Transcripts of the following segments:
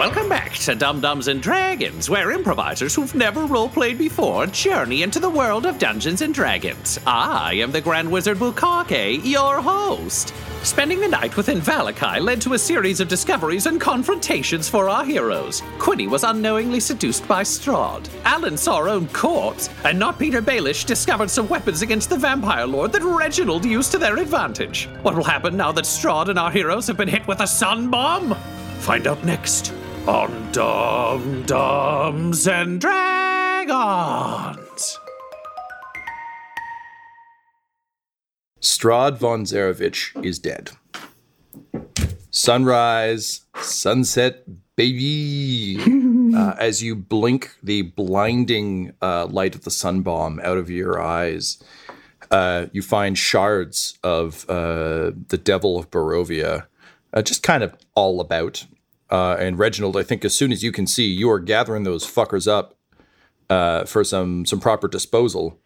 Welcome back to Dum Dums and Dragons, where improvisers who've never roleplayed before journey into the world of Dungeons and Dragons. I am the Grand Wizard Bukake, your host. Spending the night within Valakai led to a series of discoveries and confrontations for our heroes. Quinny was unknowingly seduced by Strahd. Alan saw her own corpse, and not Peter Baelish discovered some weapons against the vampire lord that Reginald used to their advantage. What will happen now that Strahd and our heroes have been hit with a sun bomb? Find out next on Dum Dums and Dragons. Strahd von Zarovich is dead. Sunrise, sunset, baby. uh, as you blink the blinding uh, light of the sun bomb out of your eyes, uh, you find shards of uh, the Devil of Barovia, uh, just kind of all about. Uh, and Reginald, I think as soon as you can see, you are gathering those fuckers up for some some proper disposal.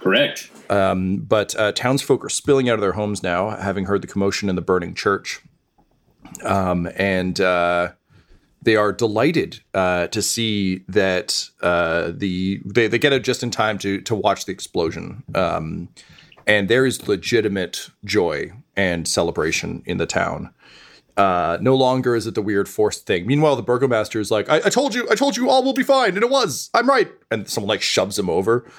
Correct. Um, but uh, townsfolk are spilling out of their homes now, having heard the commotion in the burning church. Um, and uh, they are delighted uh, to see that uh, the they, they get out just in time to to watch the explosion. Um, and there is legitimate joy and celebration in the town. Uh, no longer is it the weird forced thing. Meanwhile, the burgomaster is like, I, I, told you, I told you all will be fine. And it was, I'm right. And someone like shoves him over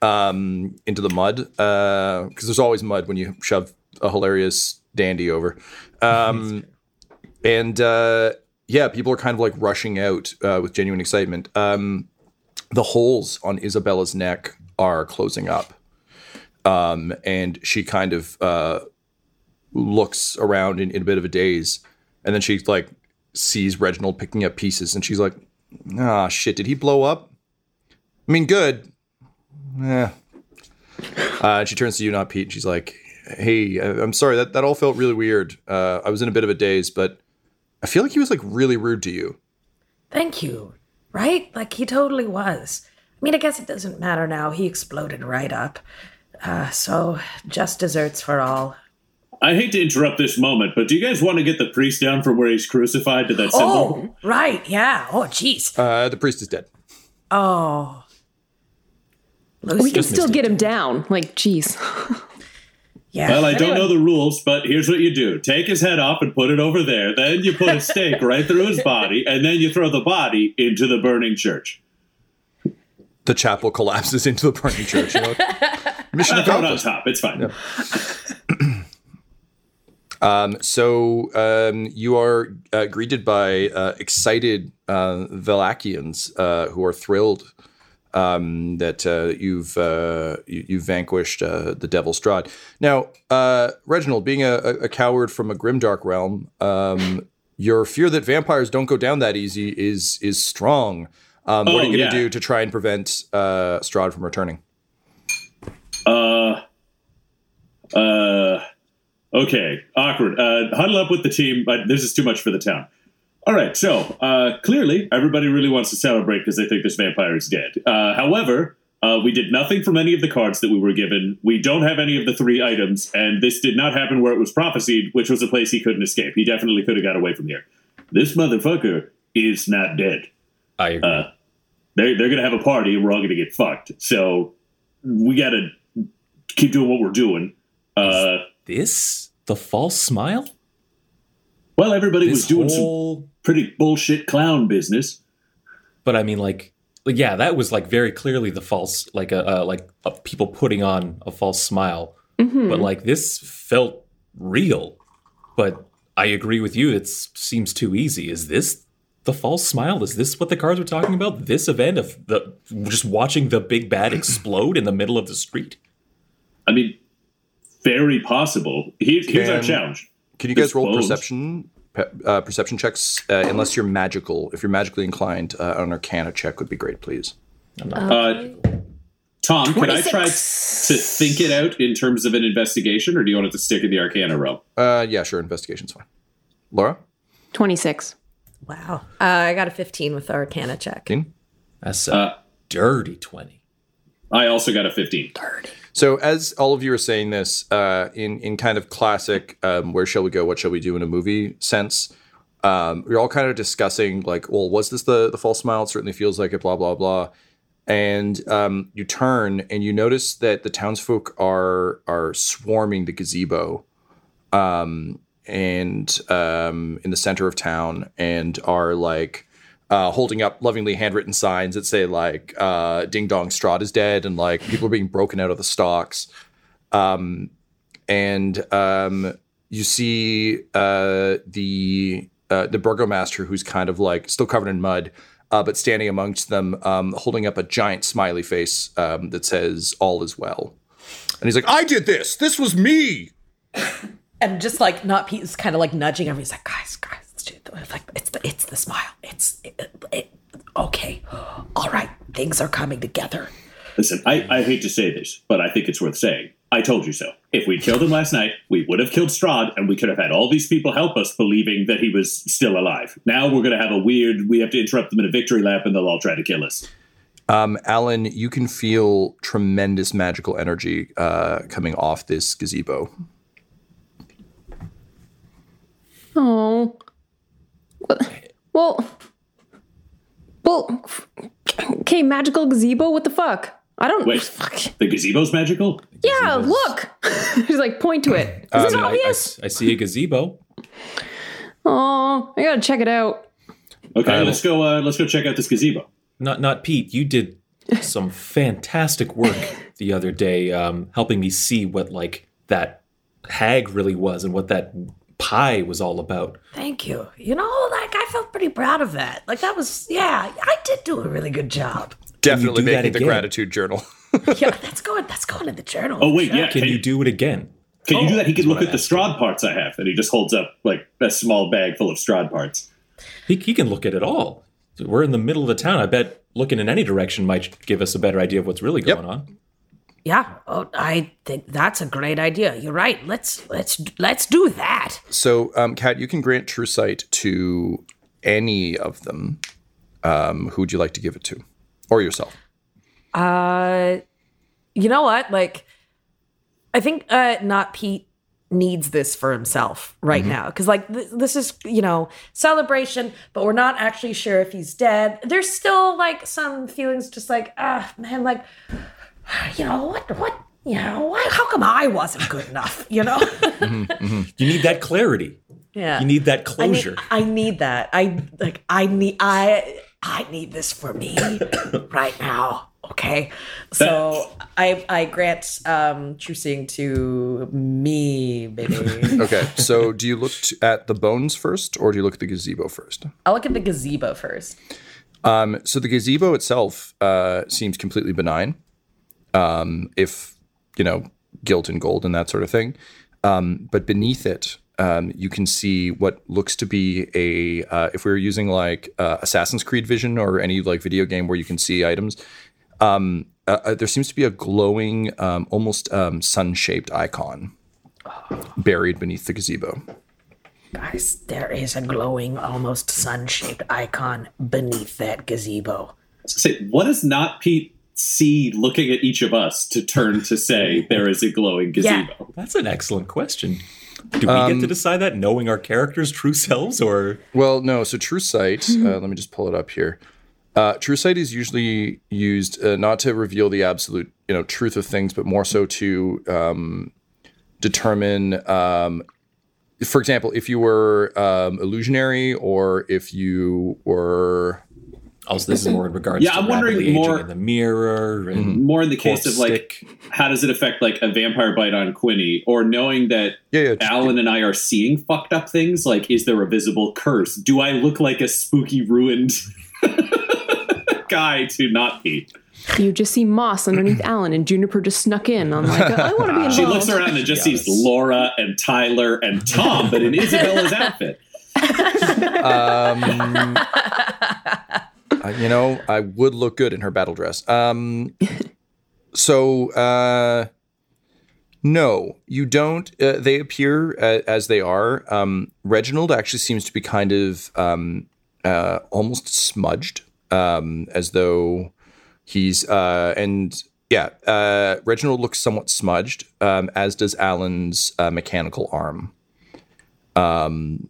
um, into the mud. Uh, cause there's always mud when you shove a hilarious dandy over. Um, and uh, yeah, people are kind of like rushing out uh, with genuine excitement. Um, the holes on Isabella's neck are closing up. Um, and she kind of uh, looks around in, in a bit of a daze, and then she like sees Reginald picking up pieces, and she's like, "Ah, shit! Did he blow up? I mean, good. Yeah." Uh, she turns to you, not Pete. And she's like, "Hey, I'm sorry that that all felt really weird. Uh, I was in a bit of a daze, but I feel like he was like really rude to you." Thank you. Right? Like he totally was. I mean, I guess it doesn't matter now. He exploded right up. Uh, so just desserts for all. I hate to interrupt this moment, but do you guys want to get the priest down from where he's crucified to that symbol? Oh, right. Yeah. Oh, jeez. Uh, the priest is dead. Oh. we can still get him down. Like, jeez. yeah. Well, I don't know the rules, but here's what you do take his head off and put it over there. Then you put a stake right through his body, and then you throw the body into the burning church. The chapel collapses into the burning church. You know? Mission I'll throw it on accomplished. top. It's fine. Yeah. Um, so um, you are uh, greeted by uh, excited uh, Valakians uh, who are thrilled um, that uh, you've uh, you, you've vanquished uh, the Devil Strahd. Now, uh, Reginald, being a, a coward from a grimdark realm, um, your fear that vampires don't go down that easy is is strong. Um, what Oh, are you going to yeah. do to try and prevent uh, Strahd from returning? Uh, uh, okay, awkward. Uh, huddle up with the team, but this is too much for the town. All right, so uh, clearly everybody really wants to celebrate because they think this vampire is dead. Uh, however, uh, we did nothing from any of the cards that we were given. We don't have any of the three items, and this did not happen where it was prophesied, which was a place he couldn't escape. He definitely could have got away from here. This motherfucker is not dead. I agree. Uh, they're they're gonna have a party and we're all gonna get fucked. So we gotta keep doing what we're doing. Uh, this the false smile? well, everybody This was doing some pretty bullshit clown business. but I mean like like, yeah, that was like very clearly the false like a uh, like uh, people putting on a false smile. But like this felt real. But I agree with you. It seems too easy. Is this the false smile? Is this what the cards were talking about? This event of the just watching the big bad explode in the middle of the street? I mean, very possible. Here, here's our challenge. Can you guys roll Explode. perception pe- uh, perception checks? Uh, unless you're magical. If you're magically inclined, uh, an Arcana check would be great, please. Uh, Tom, can I try to think it out in terms of an investigation, or do you want it to stick in the Arcana realm? Uh, yeah, sure. Investigation's fine. Laura, 26. Wow. Uh, I got a 15 with the Arcana check. Keen? That's a Uh, dirty 20. I also got a 15. So as all of you are saying this, uh, in in kind of classic, um, where shall we go? What shall we do in a movie sense? Um, we're all kind of discussing like, well, was this the the false smile? It certainly feels like it. Blah blah blah. And um, you turn and you notice that the townsfolk are are swarming the gazebo, um, and um, in the center of town, and are like uh, holding up lovingly handwritten signs that say like uh, "Ding Dong Strahd is dead" and like people are being broken out of the stocks. Um, and um, you see uh, the uh, the burgomaster who's kind of like still covered in mud, uh, but standing amongst them, um, holding up a giant smiley face um, that says "All is well." And he's like, "I did this. This was me." And just like not Pete is kind of like nudging everyone. He's like, guys, guys, it's just- like it's the it's the smile. It's it, it, okay. All right, things are coming together. Listen, I, I hate to say this, but I think it's worth saying. I told you so. If we'd killed him last night, we would have killed Strahd, and we could have had all these people help us believing that he was still alive. Now we're going to have a weird, we have to interrupt them in a victory lap, and they'll all try to kill us. Um, Alan, you can feel tremendous magical energy uh, coming off this gazebo. Oh. Well, well, okay, magical gazebo. What the fuck? I don't. Wait, Fuck. the gazebo's magical? Yeah, look. He's like, point to it. Is it I, I- obvious? I see a gazebo. Oh, I gotta check it out. Okay, Uh, let's go. Uh, let's go check out this gazebo. Not not Pete. You did some fantastic work the other day, um, helping me see what like that hag really was and what that pie was all about. Thank you. You know, like I felt pretty proud of that. Like that was yeah, I did do a really good job. Definitely making the gratitude journal. Yeah, that's going that's going in the journal. Oh wait, yeah. Can you do it again? Can you do Oh, that? He can look at the Strahd asked. Parts I have, and he just holds up like a small bag full of Strahd parts. He, he can look at it all. We're in the middle of the town. I bet looking in any direction might give us a better idea of what's really Yep. going on. Yeah, oh, I think that's a great idea. You're right. Let's let's let's do that. So, um, Kat, you can grant true sight to any of them. Um, who would you like to give it to, or yourself? Uh, you know what? Like, I think uh, not Pete needs this for himself right now because like th- this is you know celebration but we're not actually sure if he's dead there's still like some feelings just like ah man like you know what what you know why, how come i wasn't good enough you know You need that clarity. Yeah You need that I closure. need, I need that. I like I need I I need this for me right now. Okay. So I I grant um choosing to me, baby. Okay, so do you look t- at the bones first, or do you look at the gazebo first? I'll look at the gazebo first. Um, so the gazebo itself uh, seems completely benign. Um, if you know gilt and gold and that sort of thing, um, but beneath it, um, you can see what looks to be a. Uh, if we were using like uh, Assassin's Creed vision or any like video game where you can see items, um, uh, uh, there seems to be a glowing, um, almost um, sun-shaped icon buried beneath the gazebo. Guys, there is a glowing, almost sun-shaped icon beneath that gazebo. Say, what does not Pete see looking at each of us to turn to say there is a glowing gazebo? Yeah. That's an excellent question. Do we Um, get to decide that knowing our characters' true selves, or Well, no. So True Sight. Uh, let me just pull it up here. Uh, true Sight is usually used uh, not to reveal the absolute, you know, truth of things, but more so to um, determine. Um, for example, if you were um, illusionary, or if you were also this is more in regards to Yeah, to I'm wondering more- in the mirror and Mm-hmm. More in the case Corpse of like, how does it affect like a vampire bite on Quinny, or knowing that yeah, yeah, just- Alan and I are seeing fucked up things? Like, is there a visible curse? Do I look like a spooky, ruined guy to not Pete? You just see moss underneath Alan, and Juniper just snuck in. I'm like, I want to be involved. She looks around and just sees Laura and Tyler and Tom, but in Isabella's outfit. um, you know, I would look good in her battle dress. Um, So, uh, no, you don't. Uh, they appear uh, as they are. Um, Reginald actually seems to be kind of um, uh, almost smudged, um, as though he's uh, and yeah, uh, Reginald looks somewhat smudged, um, as does Alan's uh, mechanical arm. Um,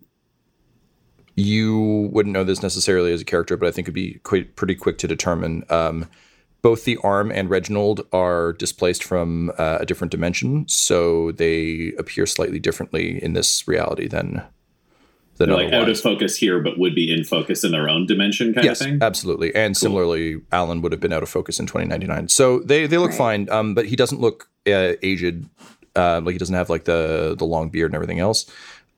you wouldn't know this necessarily as a character, but I think it'd be quite, pretty quick to determine. Um, both the arm and Reginald are displaced from uh, a different dimension, so they appear slightly differently in this reality than than They're like out of focus here, but would be in focus in their own dimension kind yes, of thing. absolutely. And similarly, Alan would have been out of focus in 2099. So they they look Right. fine, um, but he doesn't look uh, aged. Uh, like he doesn't have like the the long beard and everything else.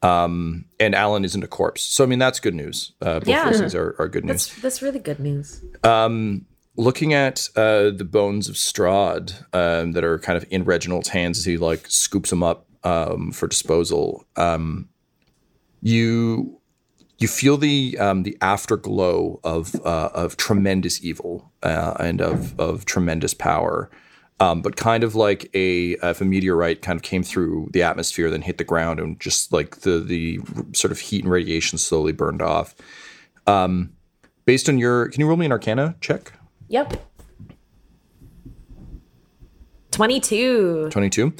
Um, and Alan isn't a corpse. So I mean that's good news. Uh, both Yeah. those things are, are good news. That's that's really good news. Um, looking at uh, the bones of Strahd um, that are kind of in Reginald's hands as he like scoops them up um, for disposal, um, you you feel the um, the afterglow of uh, of tremendous evil uh, and of of tremendous power. Um, but kind of like a if a meteorite kind of came through the atmosphere, then hit the ground, and just like the the sort of heat and radiation slowly burned off. Um, based on your, can you roll me an Arcana check? Yep. Twenty-two. 22.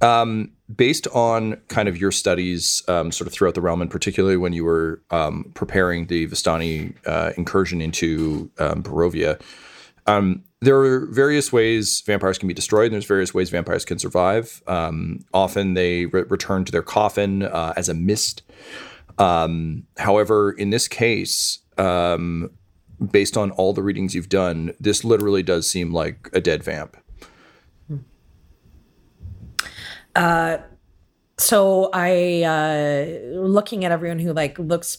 Um, based on kind of your studies um, sort of throughout the realm, and particularly when you were um, preparing the Vistani uh, incursion into um, Barovia, um, there are various ways vampires can be destroyed, and there's various ways vampires can survive. Um, often they re- return to their coffin uh, as a mist. Um, however, in this case, um, based on all the readings you've done, this literally does seem like a dead vamp. So I, uh, looking at everyone who like looks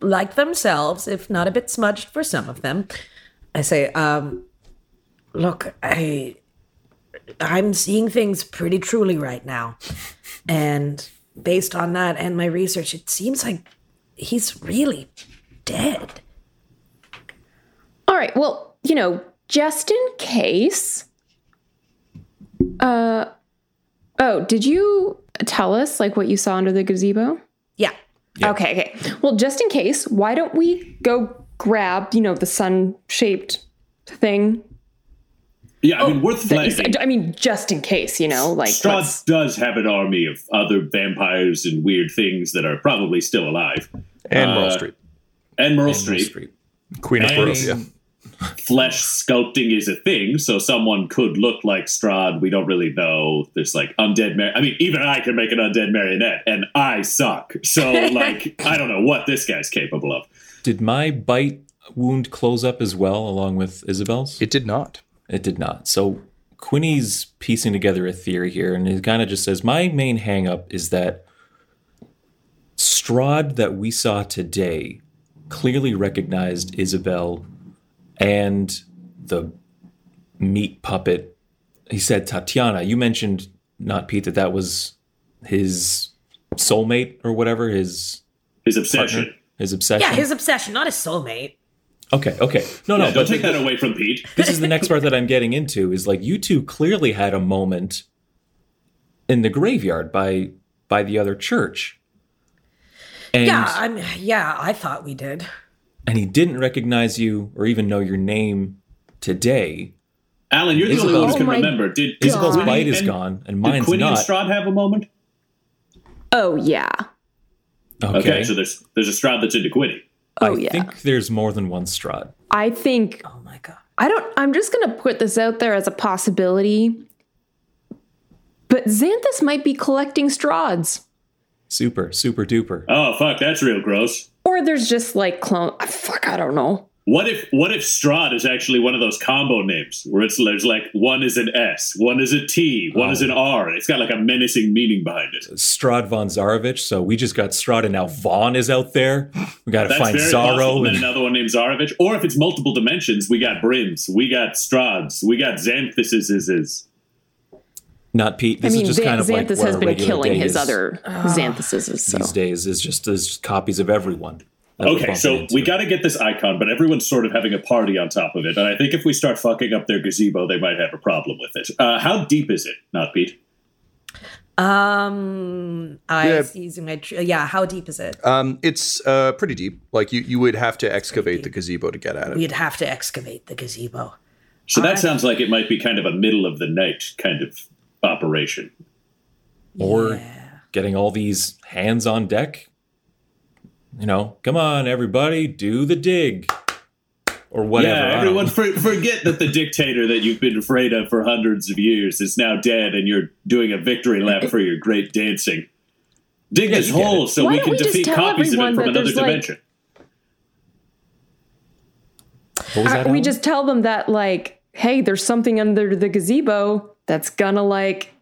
like themselves, if not a bit smudged for some of them, I say, um, "Look, I, I'm seeing things pretty truly right now, and based on that and my research, it seems like he's really dead." All right. Well, you know, just in case. Uh oh, did you tell us like what you saw under the gazebo? Yeah. Okay, okay. Well, just in case, why don't we go grab, you know, the sun-shaped thing? Yeah, I mean, worth that flagging. I mean, just in case, you know, like Strahd does have an army of other vampires and weird things that are probably still alive. And Uh, Merle Street. And Merle Merle Street. Street. Queen of And Barovia. Flesh sculpting is a thing, so someone could look like Strahd. We don't really know. There's like undead. Mar- I mean, even I can make an undead marionette, and I suck. So, like, I don't know what this guy's capable of. Did my bite wound close up as well, along with Isabel's? It did not. It did not. So Quinny's piecing together a theory here, and he kind of just says, My main hangup is that Strahd that we saw today clearly recognized Isabel and the meat puppet. He said, Tatiana, you mentioned, not Pete, that that was his soulmate or whatever, his His obsession. partner, his obsession. Yeah, his obsession, not his soulmate. Okay, okay. No, no, Yeah, don't take that away from Pete. this is the next part that I'm getting into is like you two clearly had a moment in the graveyard by by the other church. And Yeah, I'm. Yeah, I thought we did. and he didn't recognize you or even know your name today. Alan, you're the only one who Oh can my remember. Did, did Isabel's Quinny bite is and- gone and Did mine's Quinny and not. Strahd have a moment? Oh yeah. Okay. Okay, so there's there's a Strahd that's into Quinny. Oh I yeah. think there's more than one Strahd. I think Oh my god. I don't I'm just going to put this out there as a possibility. But Xanthus might be collecting Strahds. Super, super duper. Oh fuck, that's real gross. Or there's just like clone fuck, I don't know. What if what if Strahd is actually one of those combo names where it's there's like one is an S, one is a T, one is an oh. R. It's got like a menacing meaning behind it. Strahd von Zarovich. So we just got Strahd and now Vaughn is out there. We got to find very. Zaro. And then another one named Zarovich. Or if it's multiple dimensions, we got Brins, we got Strahds, we got Xanthuses. not Pete. This I mean, is just Xan- kind of like Xanthus what has been killing his is other ah. Xanthuses. So these days. Is just as copies of everyone. That we're Okay, so into. we got to get this icon, but everyone's sort of having a party on top of it. And I think if we start fucking up their gazebo, they might have a problem with it. Uh, how deep is it? Not Pete. Um, I Yeah. using my tr- yeah. How deep is it? Um, it's uh, pretty deep. Like you, you would have to excavate the gazebo to get at it. We'd have to excavate the gazebo. So that Alright. sounds like it might be kind of a middle of the night kind of operation. or getting all these hands on deck. You know, come on, everybody, do the dig, or whatever. yeah, everyone for, forget that the dictator that you've been afraid of for hundreds of years is now dead, and you're doing a victory lap for your great dancing. Dig Yeah, this hole so Why we can we defeat copies of it from another there's, like- dimension. What was that? Uh, we Alan? just tell them that like, hey, there's something under the gazebo that's gonna like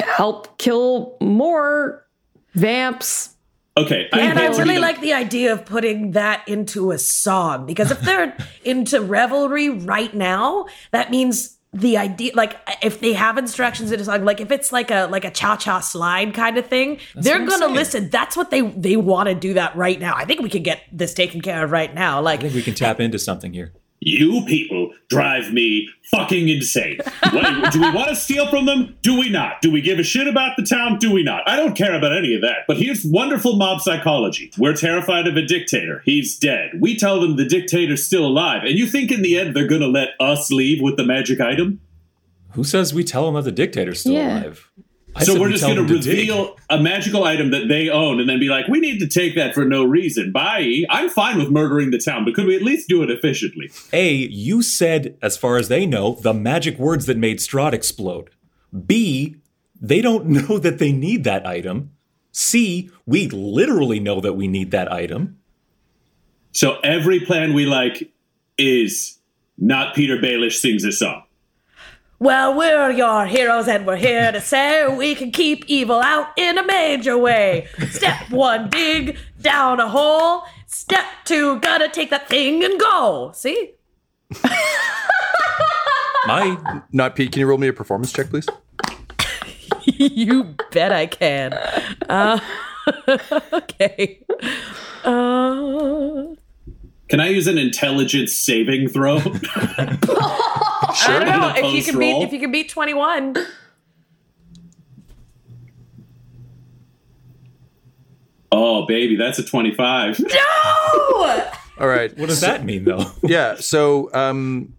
help kill more vamps. Okay, I And I really like the idea of putting that into a song because if they're into revelry right now, that means the idea like if they have instructions in a song like if it's like a like a cha-cha slide kind of thing they're gonna saying. listen that's what they they want to do that right now i think we can get this taken care of right now like I think we can tap into something here. You people drive me fucking insane. What, do we want to steal from them? Do we not? Do we give a shit about the town? Do we not? I don't care about any of that. But here's wonderful mob psychology. We're terrified of a dictator. He's dead. We tell them the dictator's still alive. And you think in the end they're going to let us leave with the magic item? Who says we tell them that the dictator's still Yeah. alive? I so we're just going to them dig. reveal a magical item that they own and then be like, we need to take that for no reason. Bye. I'm fine with murdering the town, but could we at least do it efficiently? A, you said, as far as they know, the magic words that made Strahd explode. B, they don't know that they need that item. C, we literally know that we need that item. So every plan we like is not Peter Baelish sings a song. Well, we're your heroes and we're here to say we can keep evil out in a major way. Step one, dig down a hole. Step two, gotta take that thing and go. See? My Not Pete. Can you roll me a performance check, please? you bet I can. Uh, okay. Uh, Can I use an intelligence saving throw? I don't know if you Post can beat if you can beat twenty one. oh, baby, that's a 25. No. All right. what does that mean though? Yeah. So, um,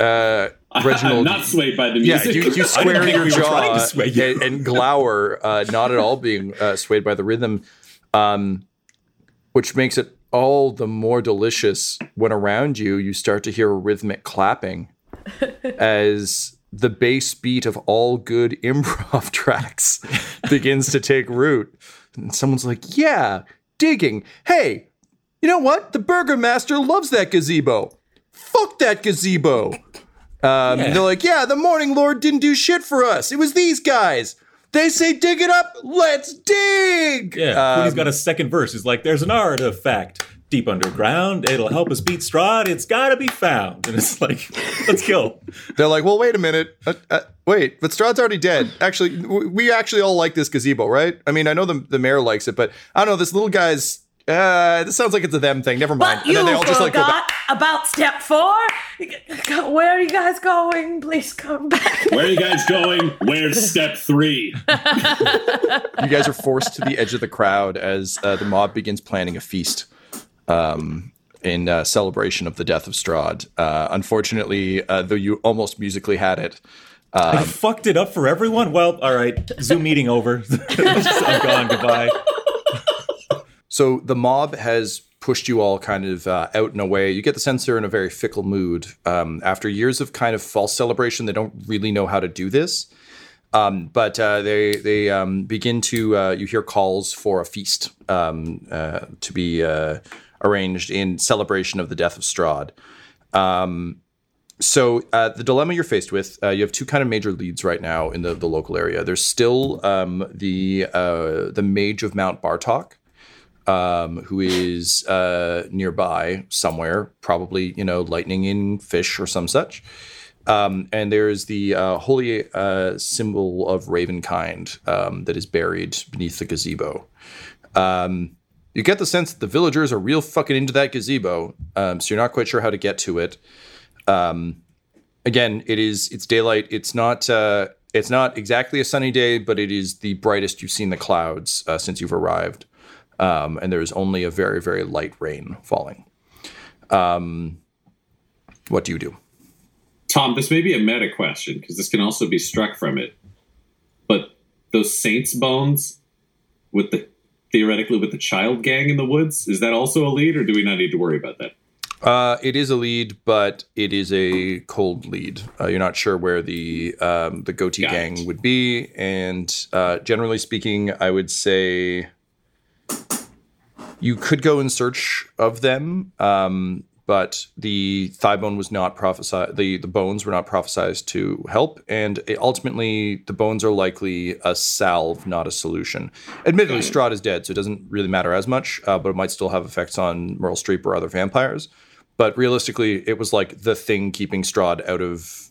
uh, I'm Reginald. not swayed by the yeah, music. you, you square your we were trying jaw to sway you. and, and glower, uh, not at all being uh, swayed by the rhythm, um, which makes it all the more delicious when around you you start to hear a rhythmic clapping as the bass beat of all good improv tracks begins to take root. And someone's like, Yeah, digging. Hey, you know what? The Burgomaster loves that gazebo. Fuck that gazebo. Um, Yeah. They're like, yeah, the Morning Lord didn't do shit for us. It was these guys. They say dig it up. Let's dig. Yeah, Um, got a second verse. He's like, "There's an artifact deep underground. It'll help us beat Strahd. It's got to be found." And it's like, let's go. They're like, well, wait a minute. Uh, uh, wait, but Strahd's already dead. Actually, w- we actually all like this gazebo, right? I mean, I know the, the mayor likes it, but I don't know. This little guy's. Uh, this sounds like it's a them thing. Never mind. But you go forgot about step four. Where are you guys going? Please come back. Where are you guys going? Where's step three? you guys are forced to the edge of the crowd as uh, the mob begins planning a feast um, in uh, celebration of the death of Strahd. Uh, unfortunately, uh, though you almost musically had it, I fucked it up for everyone. Well, all right. Zoom meeting over. I'm gone. Goodbye. So the mob has pushed you all kind of uh, out and away. You get the sense they're in a very fickle mood. Um, after years of kind of false celebration, they don't really know how to do this. Um, but uh, they they um, begin to uh, you hear calls for a feast um, uh, to be uh, arranged in celebration of the death of Strahd. Um, so uh, the dilemma you're faced with, you have two kind of major leads right now in the, the local area. There's still um, the the mage of Mount Bartok, um, who is uh, nearby somewhere, probably you know lightning in fish or some such. Um, and there's the uh, holy uh, symbol of Ravenkind um, that is buried beneath the gazebo. Um, you get the sense that the villagers are real fucking into that gazebo. Um, so you're not quite sure how to get to it. Um, again, it is it's daylight. It's not uh, it's not exactly a sunny day, but it is the brightest you've seen the clouds uh, since you've arrived. Um, and there is only a very very light rain falling. Um, what do you do? Tom, this may be a meta question because this can also be struck from it. But those saints' bones with the theoretically with the child gang in the woods, is that also a lead, or do we not need to worry about that? Uh, it is a lead, but it is a cold lead. Uh, you're not sure where the um, the goatee Got gang it. would be, and uh, generally speaking, I would say you could go in search of them. Um, but the thigh bone was not prophesied. The the bones were not prophesized to help, and it- ultimately the bones are likely a salve, not a solution. Admittedly, Strahd is dead, so it doesn't really matter as much, uh, but it might still have effects on Merle Streep or other vampires. But realistically, it was like the thing keeping Strahd out of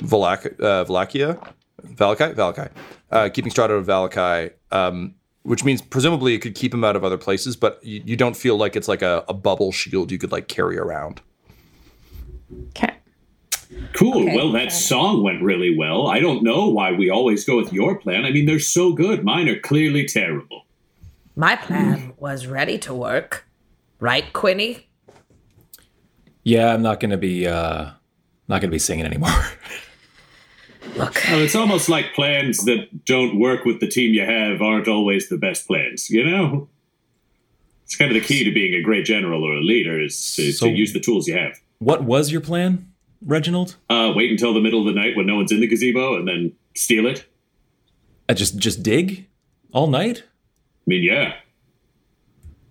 Valak- uh, Valakia, Valakai, Valakai, uh, keeping Strahd out of Valakai, um, which means presumably it could keep him out of other places, but you, you don't feel like it's like a, a bubble shield you could like carry around. Okay. Cool. Okay. well, that song went really well. I don't know why we always go with your plan. I mean, they're so good. Mine are clearly terrible. My plan was ready to work. Right, Quinny? Yeah, I'm not gonna be uh not gonna be singing anymore. Look, Well, it's almost like plans that don't work with the team you have aren't always the best plans, you know? It's kind of the key to being a great general or a leader is to, So- to use the tools you have. what was your plan, Reginald? Uh, wait until the middle of the night when no one's in the gazebo and then steal it. Uh, just just dig all night? I mean, yeah.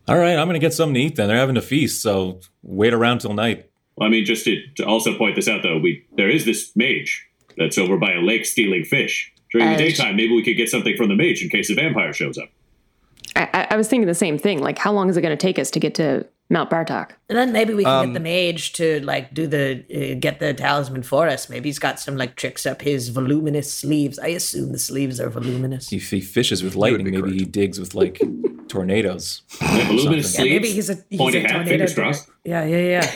All right, I'm gonna get something to eat then. They're having a feast, so wait around till night. Well, I mean, just to, to also point this out, though, we there is this mage that's over by a lake stealing fish. During the daytime, maybe we could get something from the mage in case a vampire shows up. I, I- I was thinking the same thing. Like, how long is it going to take us to get to Mount Bartok? and then maybe we can Um, get the mage to like do the uh, get the talisman for us. Maybe he's got some like tricks up his voluminous sleeves. I assume the sleeves are voluminous. If he fishes with lightning, be maybe he digs with like tornadoes. Yeah, voluminous Yeah, sleeves, maybe he's a he's pointy a hat, tornado fingers Yeah, yeah, yeah.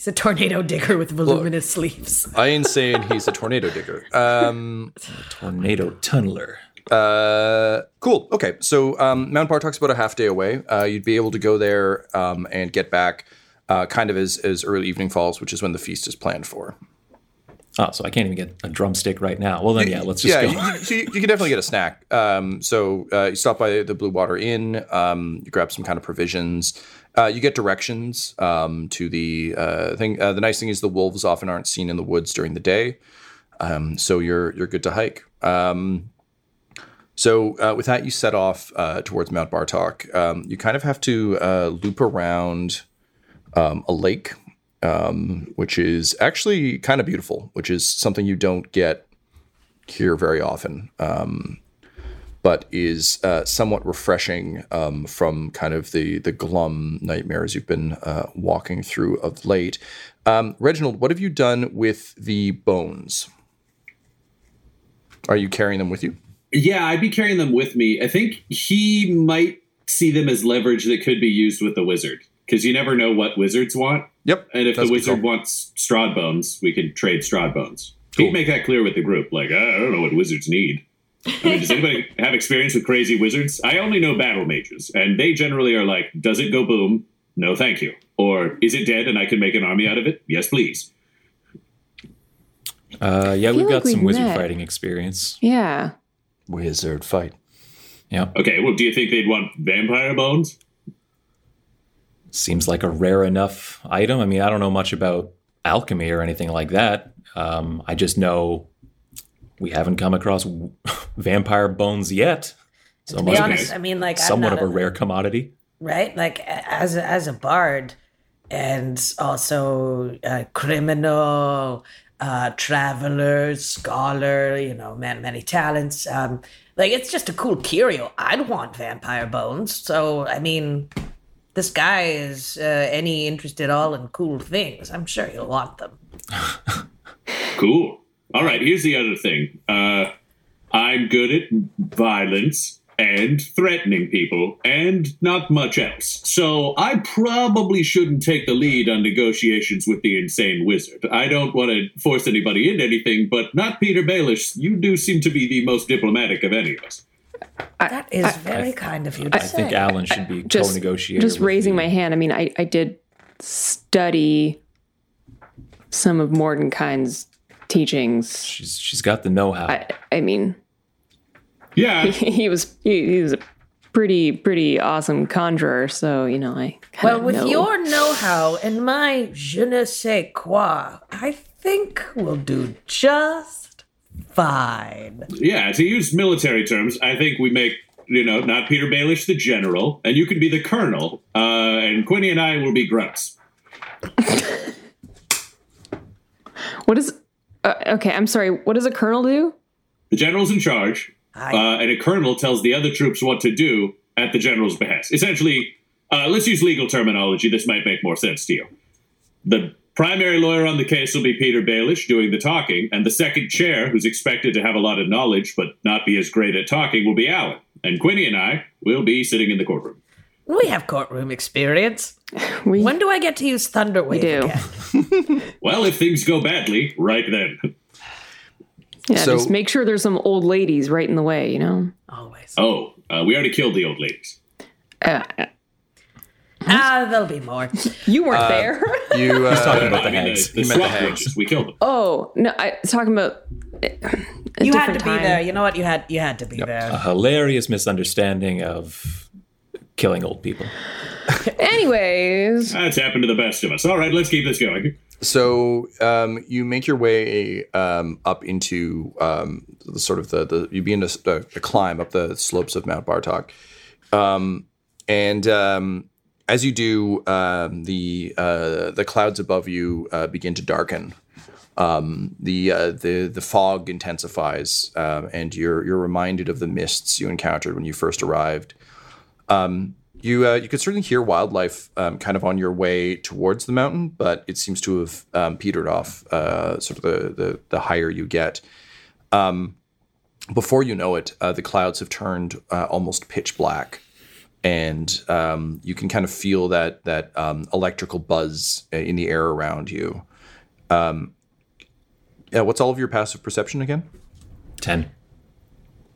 He's a tornado digger with voluminous sleeves. I ain't saying he's a tornado digger. Um, Tornado tunneler. Uh, cool. Okay, so um, Mount talks about a half day away. Uh, you'd be able to go there um, and get back uh, kind of as, as early evening falls, which is when the feast is planned for. Oh, so I can't even get a drumstick right now. Well then, yeah, let's just yeah, go. You, you, you can definitely get a snack. Um, so uh, you stop by the Blue Water Inn. Um, you grab some kind of provisions. Uh, you get directions um, to the uh, thing. Uh, the nice thing is the wolves often aren't seen in the woods during the day, um, so you're you're good to hike. Um, so uh, with that, you set off uh, towards Mount Bartok. Um, you kind of have to uh, loop around um, a lake, um, which is actually kind of beautiful, which is something you don't get here very often, but is uh, somewhat refreshing um, from kind of the the glum nightmares you've been uh, walking through of late. Um, Reginald, what have you done with the bones? Are you carrying them with you? Yeah, I'd be carrying them with me. I think he might see them as leverage that could be used with the wizard because you never know what wizards want. Yep. And if the wizard call. wants Strahd bones, we can trade Strahd bones. Cool. He'd make that clear with the group. Like, I don't know what wizards need. I mean, does anybody have experience with crazy wizards? I only know battle mages, and they generally are like, "Does it go boom? No, thank you." Or is it dead and I can make an army out of it? Yes, please. Uh, yeah, we've feel got like some we've wizard met. fighting experience. Yeah. wizard fight. Yeah, Okay, well, do you think they'd want vampire bones? seems like a rare enough item. I mean, I don't know much about alchemy or anything like that. Um, I just know we haven't come across vampire bones yet. So To be honest, I mean, like somewhat of a rare commodity. right? Like as a, as a bard, and also a criminal, uh, traveler, scholar. You know, man, many talents. Um, like it's just a cool curio. I'd want vampire bones. So I mean, this guy is uh, any interest at all in cool things. I'm sure he'll want them. Cool. All right, here's the other thing. Uh, I'm good at violence, and threatening people and not much else. So I probably shouldn't take the lead on negotiations with the insane wizard. I don't want to force anybody into anything, but not Peter Baelish. You do seem to be the most diplomatic of any of us. That is very kind of you to I think. Alan should be Just, co-negotiator. just raising the- my hand. I mean, I, I did study some of Mordenkainen's teachings. She's she's got the know-how. I, I mean, Yeah, he was he, he was a pretty pretty awesome conjurer. So you know, I kinda Well, with know. your know-how and my je ne sais quoi, I think we'll do just fine. yeah. To use military terms, I think we make you know not Peter Baelish the general, and you can be the colonel, uh, and Quinny and I will be grunts. what is uh, okay? I'm sorry. What does a colonel do? The general's in charge, I- uh, and a colonel tells the other troops what to do at the general's behest. Essentially, uh, let's use legal terminology. This might make more sense to you. The primary lawyer on the case will be Peter Baelish doing the talking, and the second chair, who's expected to have a lot of knowledge but not be as great at talking, will be Alan. And Quinny and I will be sitting in the courtroom. We have courtroom experience. We When do I get to use Thunderwave do. again? Well, if things go badly, right then. yeah, So- just make sure there's some old ladies right in the way. You know. Always. Oh, uh, we already killed the old ladies. Uh, Ah, there'll be more. you weren't there. You uh, talking about the I mean, hags. the, the You meant the swamp hags. We killed them. oh no, I was talking about. a You had different to be there. You know what? You had you had to be a there. A hilarious misunderstanding of killing old people. Anyways, That's happened to the best of us. All right, let's keep this going. So um, you make your way um, up into um, the sort of the, the you begin to, uh, to climb up the slopes of Mount Bartok, um, and um, as you do, um, the uh, the clouds above you uh, begin to darken. Um, the uh, the the fog intensifies, um, and you're you're reminded of the mists you encountered when you first arrived. Um, you uh, you could certainly hear wildlife um, kind of on your way towards the mountain, but it seems to have um, petered off. Uh, sort of the, the the higher you get, um, before you know it, uh, the clouds have turned uh, almost pitch black, and um, you can kind of feel that that um, electrical buzz uh, in the air around you. Um, yeah, what's all of your passive perception again? Ten.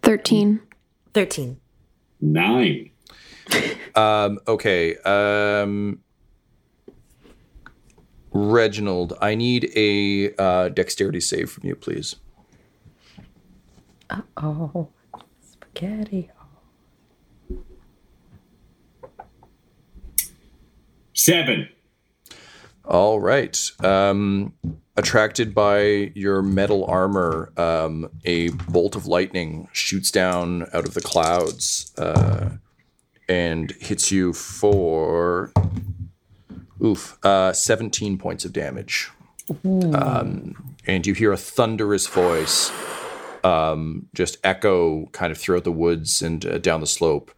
thirteen. Thirteen. Nine. Um, okay. Um, Reginald, I need a uh, dexterity save from you, please. Uh oh, spaghetti. Seven. All right. Um, attracted by your metal armor, um, a bolt of lightning shoots down out of the clouds uh, and hits you for oof, uh, 17 points of damage. Um, and you hear a thunderous voice um, just echo kind of throughout the woods and uh, down the slope.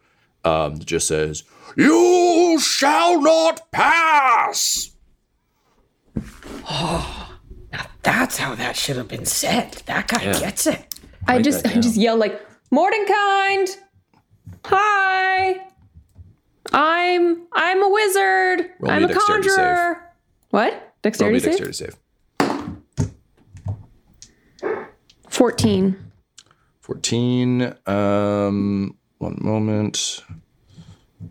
Um, that just says, "You shall not pass." oh, now That's how that should have been said. That guy Yeah. gets it. I Write just I just yell like Mordenkind. Hi. I'm I'm a wizard. Roll I'm a a dexterity save. conjurer. What? Roll me Dexterity save? dexterity save. 14. 14. Um, one moment.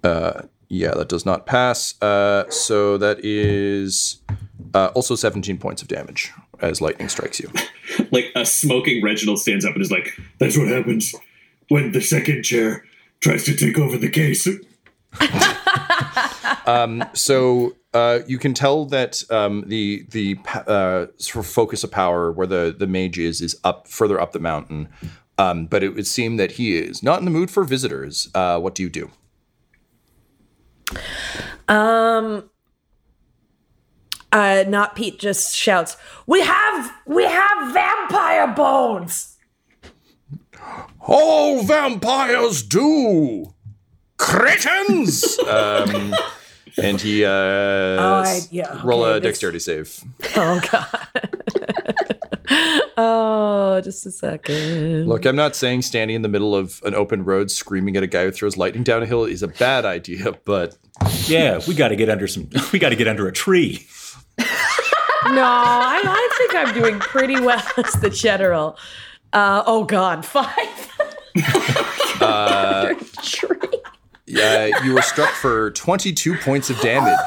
Uh, yeah, that does not pass. Uh, so that is uh, also 17 points of damage as lightning strikes you. Like a smoking Reginald stands up and is like, "That's what happens when the second chair tries to take over the case." So uh, you can tell that um, the the uh, sort of focus of power where the the mage is is up further up the mountain. Um, but it would seem that he is not in the mood for visitors. Uh, what do you do? Um. Uh, not Pete just shouts, "We have, we have vampire bones." All vampires do, cretins. um, and he uh, I- yeah, roll a this- dexterity save. Oh god. Oh, just a second. Look, I'm not saying standing in the middle of an open road screaming at a guy who throws lightning down a hill is a bad idea, but Yeah, we got to get under some. We got to get under a tree. No, I, I think I'm doing pretty well as the general. Uh, oh God, five. Tree. Yeah, you were struck for 22 points of damage,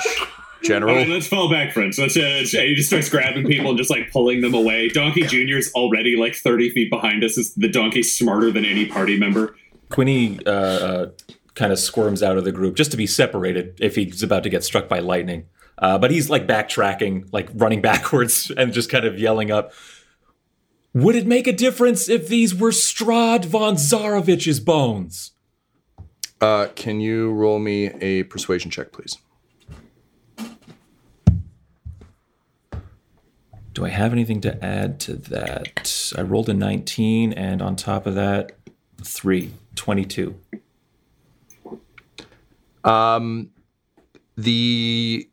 General. All right, let's fall back, friends. Let's. Uh, he just starts grabbing people and just like pulling them away. Donkey Junior's already like thirty feet behind us. Is the donkey smarter than any party member? Quinny uh, uh, kind of squirms out of the group just to be separated if he's about to get struck by lightning. Uh, but he's like backtracking, like running backwards, and just kind of yelling up. Would it make a difference if these were Strahd von Zarovich's bones? Uh, can you roll me a persuasion check, please? Do I have anything to add to that? I rolled a 19, and on top of that, 3, 22. the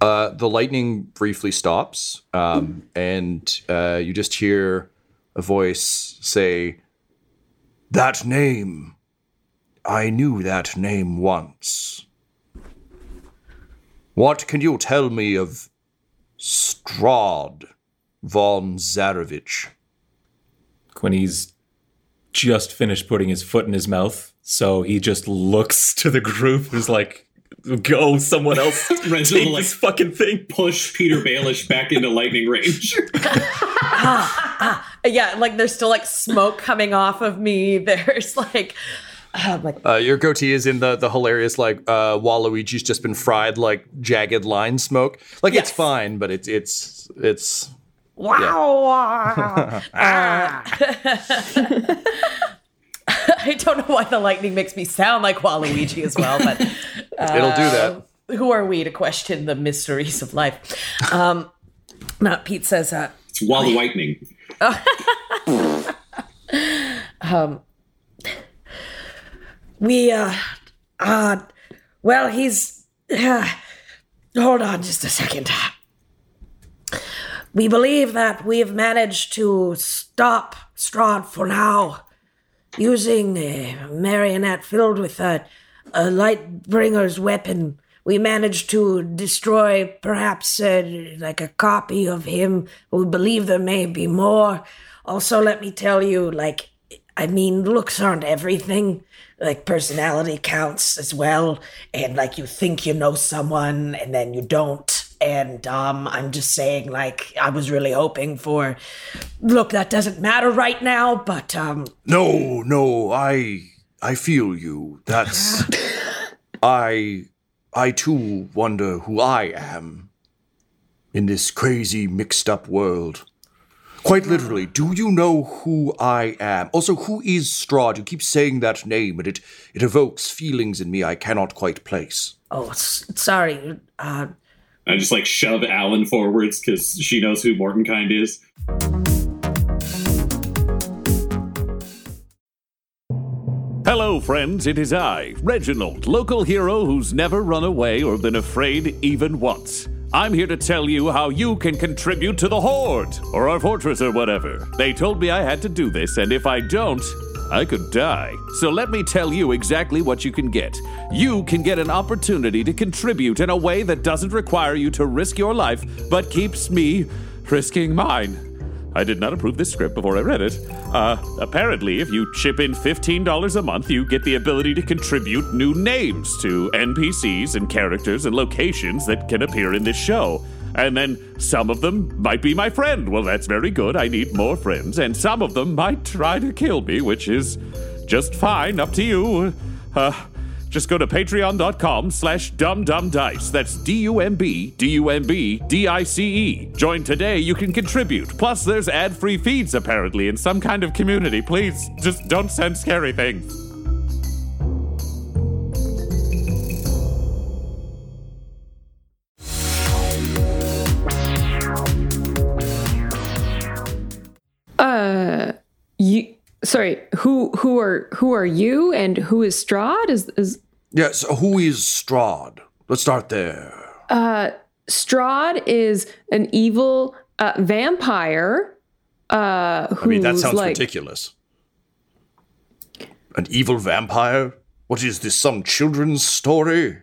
uh, the lightning briefly stops, um, and uh, you just hear a voice say, "That name, I knew that name once. What can you tell me of Strahd von Zarovich?" Quinny's just finished putting his foot in his mouth, so he just looks to the group who's like, go, someone else Reginald, take like- this fucking thing. Push Peter Baelish back into lightning range. Ah, ah, yeah, like there's still like smoke coming off of me. There's like, I'm like Uh, your goatee is in the the hilarious like uh, Waluigi's just been fried like jagged line smoke. Like it's fine, but it's it's it's wow. Uh, I don't know why the lightning makes me sound like Waluigi as well, but it'll do that. who are we to question the mysteries of life? Um, not Pete says, uh, It's Walla Whitening. We, uh, uh, well, he's, uh, hold on just a second. We believe that we've managed to stop Strahd for now using a marionette filled with a, a Lightbringer's weapon. We managed to destroy perhaps uh, like a copy of him. We believe there may be more. Also, let me tell you, like, I mean, looks aren't everything. Like, personality counts as well. And, like, you think you know someone and then you don't. And um, I'm just saying, like, I was really hoping for. Look, that doesn't matter right now, but um, No, no, I I feel you. That's I I too wonder who I am in this crazy mixed up world. Quite literally, do you know who I am? Also, who is Strahd? You keep saying that name, and it it evokes feelings in me I cannot quite place. oh, s- sorry. Uh, I just like shove Alan forwards because she knows who Mortonkind is. Hello, friends. It is I, Reginald, local hero who's never run away or been afraid even once. I'm here to tell you how you can contribute to the Horde, or our fortress, or whatever. They told me I had to do this, and if I don't, I could die. So let me tell you exactly what you can get. You can get an opportunity to contribute in a way that doesn't require you to risk your life, but keeps me risking mine. I did not approve this script before I read it. Uh, apparently, if you chip in $15 a month, you get the ability to contribute new names to NPCs and characters and locations that can appear in this show. And then some of them might be my friend. Well, that's very good. I need more friends. And some of them might try to kill me, which is just fine. Up to you. Uh, just go to patreon.com slash dumbdumbdice. That's D-U-M-B, D-U-M-B, D-I-C-E. Join today, you can contribute. Plus, there's ad-free feeds, apparently, in some kind of community. Please, just don't send scary things. Uh, you. Sorry. Who who are who are you and who is Strahd? Is is Yes, who is Strahd? Let's start there. Strahd is an evil uh, vampire uh, who's I mean, that sounds like, ridiculous. An evil vampire? What is this? Some children's story?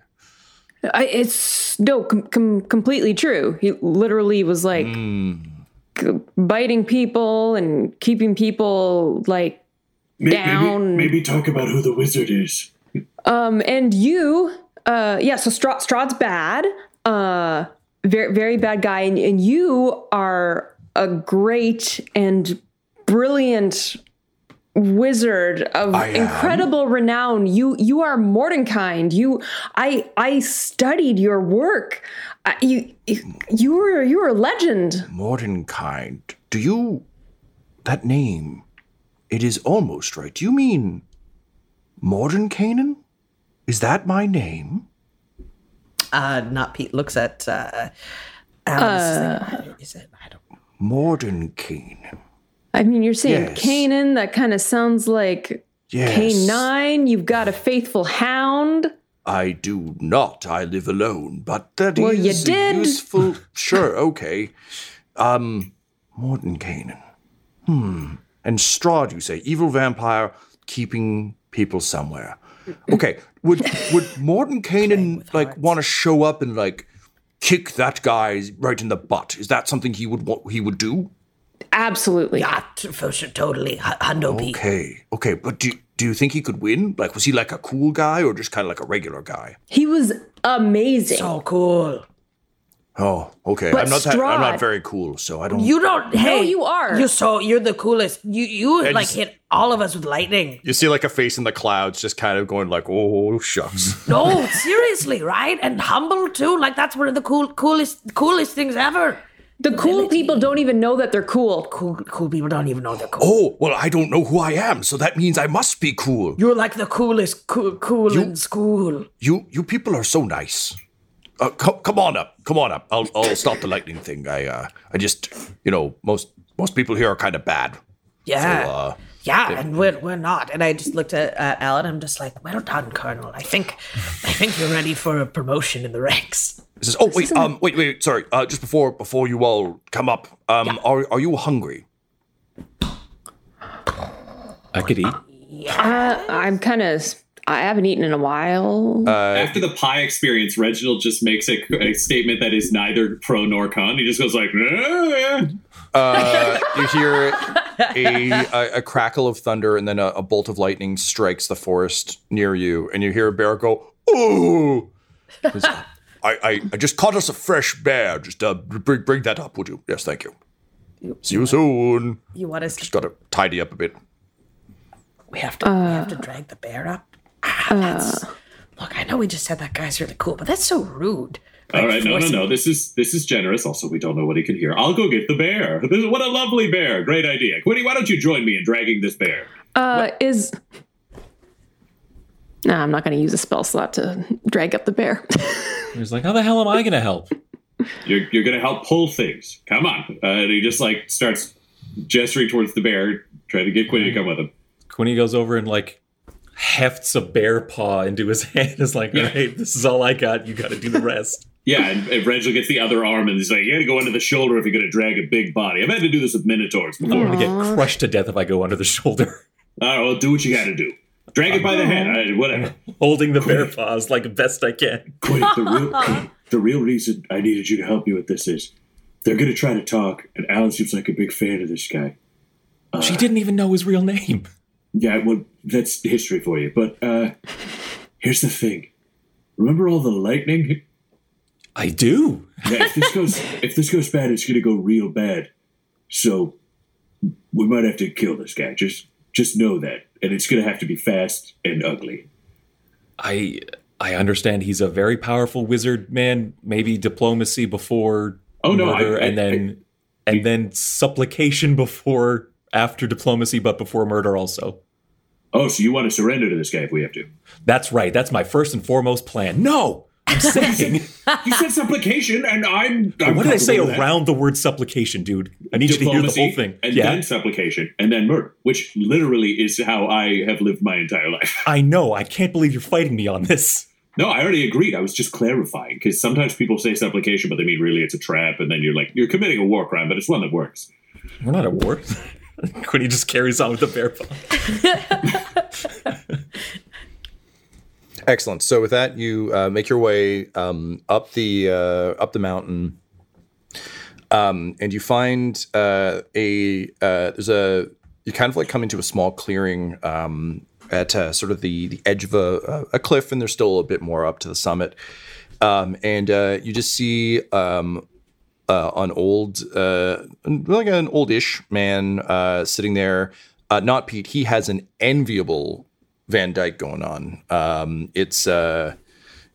I, it's no com- com- completely true. He literally was like Hmm. g- biting people and keeping people like May- down. Maybe, maybe talk about who the wizard is. Um, and you, uh, yeah. So Stra- Strahd's bad, uh, very very bad guy, and, and you are a great and brilliant wizard of incredible renown. You you are Mordenkind. You, I I studied your work. Uh, you you were you were a legend. Mordenkind. Do you. That name. It is almost right. Do you mean. Mordenkainen? Is that my name? Uh, not Pete looks at uh, Alice. is it? I don't. Mordenkainen. I mean, you're saying Yes. Canaan. That kind of sounds like Yes. K9. You've got a faithful hound. I do not. I live alone, but that is Well, you did. useful. Sure, okay. Um, Mordenkainen. Hmm. And Strahd, you say, evil vampire keeping people somewhere. Okay, would would Mordenkainen like want to show up and like kick that guy right in the butt? Is that something he would want? He would do? Absolutely. Yeah, for sure, totally. Hundo Pete. Okay, okay, but do do you think he could win? Like, was he like a cool guy or just kind of like a regular guy? He was amazing. So cool. Oh, okay. But I'm not that, I'm not very cool, so I don't. You don't. Hey, you are. You're so. You're the coolest. You you And like s- hit all of us with lightning. You see like a face in the clouds just kind of going like, oh shucks. No, seriously, right? And humble too. Like that's one of the cool, coolest, coolest things ever. the cool people don't even know that they're cool. Cool, cool people don't even know they're cool. oh, well, I don't know who I am, so that means I must be cool. You're like the coolest, cool, cool You- in school. You you people are so nice. Uh, come, come on up. Come on up. I'll I'll stop the lightning thing. I uh I just you know most most people here are kind of bad. Yeah. So, uh, yeah, and we're, we're not. And I just looked at, at Alan. I'm just like, well done, Colonel. I think I think you're ready for a promotion in the ranks. This is, oh wait um wait wait sorry uh just before before you all come up um are are you hungry? I could eat. Uh, I'm kind of. I haven't eaten in a while. After the pie experience, Reginald just makes a, a statement that is neither pro nor con. He just goes like, "Eh." Uh, you hear a, a a crackle of thunder and then a, a bolt of lightning strikes the forest near you, and you hear a bear go, "Oh!" I, I, I just caught us a fresh bear. Just uh, bring, bring that up, would you? Yes, thank you. See you soon. You want us Just gotta tidy up a bit. We have to. we have to drag the bear up. Ah, that's, look, I know we just said that guy's really cool, but that's so rude. All right, no, no, forcing- no. This is this is generous. Also, we don't know what he can hear. I'll go get the bear. This, what a lovely bear! Great idea, Quinny. Why don't you join me in dragging this bear? Uh, is. Nah, I'm not going to use a spell slot to drag up the bear. He's like, how the hell am I going to help? You're you're gonna help pull things. Come on. Uh, and he just like starts gesturing towards the bear, trying to get Quinny to come with him. Quinny goes over and like hefts a bear paw into his hand. Is like, all right, this is all I got. You got to do the rest. Yeah, and, and Reginald gets the other arm, and he's like, "You got to go under the shoulder if you're gonna drag a big body." I've had to do this with minotaurs before. I'm gonna get crushed to death if I go under the shoulder. All right, well, do what you got to do. Drag it by the head. All right, whatever. Holding the bear paws like best I can. Quinn, the real, the real reason I needed you to help me with this is they're going to try to talk, and Alan seems like a big fan of this guy. she uh, didn't even know his real name. Yeah, well, that's history for you. But uh, here's the thing. Remember all the lightning? I do. Yeah, if this goes if this goes bad, it's going to go real bad. So we might have to kill this guy. Just just know that, and it's going to have to be fast and ugly. I I understand he's a very powerful wizard man. Maybe diplomacy before Oh, no, murder, I- I- and then and then supplication before after diplomacy, but before murder also. Oh, so you want to surrender to this guy if we have to? That's right. That's my first and foremost plan. No, I'm saying. You said supplication, and I'm. I'm what did I say comfortable with that. around the word supplication, dude? I need you to hear the whole thing. and yeah, then supplication, and then murder, which literally is how I have lived my entire life. I know. I can't believe you're fighting me on this. No, I already agreed. I was just clarifying because sometimes people say supplication, but they mean really it's a trap, and then you're like you're committing a war crime, but it's one that works. We're not at war. Quinny just carries on with the bear paw. Excellent. So with that, you uh, make your way um, up the uh, up the mountain, um, and you find uh, a uh, there's a you kind of like come into a small clearing um, at uh, sort of the the edge of a, a cliff, and there's still a bit more up to the summit, um, and uh, you just see um, uh, an old, uh, like an oldish man uh, sitting there. Uh, not Pete. He has an enviable Van Dyke going on. Um, it's uh,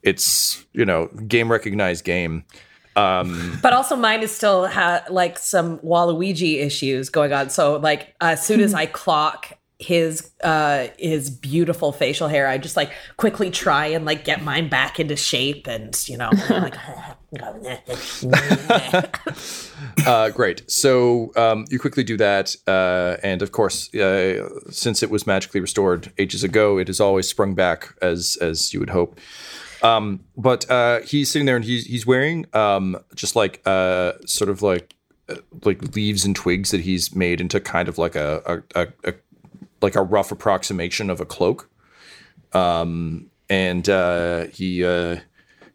it's you know game recognized game. Um, But also, mine is still ha- like some Waluigi issues going on. So, like, as soon as I clock his uh his beautiful facial hair, I just like quickly try and like get mine back into shape, and you know, like. uh, great. So um, you quickly do that, uh, and of course, uh, since it was magically restored ages ago, it has always sprung back as as you would hope. Um, but uh, he's sitting there and he's he's wearing um, just like uh, sort of like uh, like leaves and twigs that he's made into kind of like a, a, a, a like a rough approximation of a cloak. Um, and uh, he uh,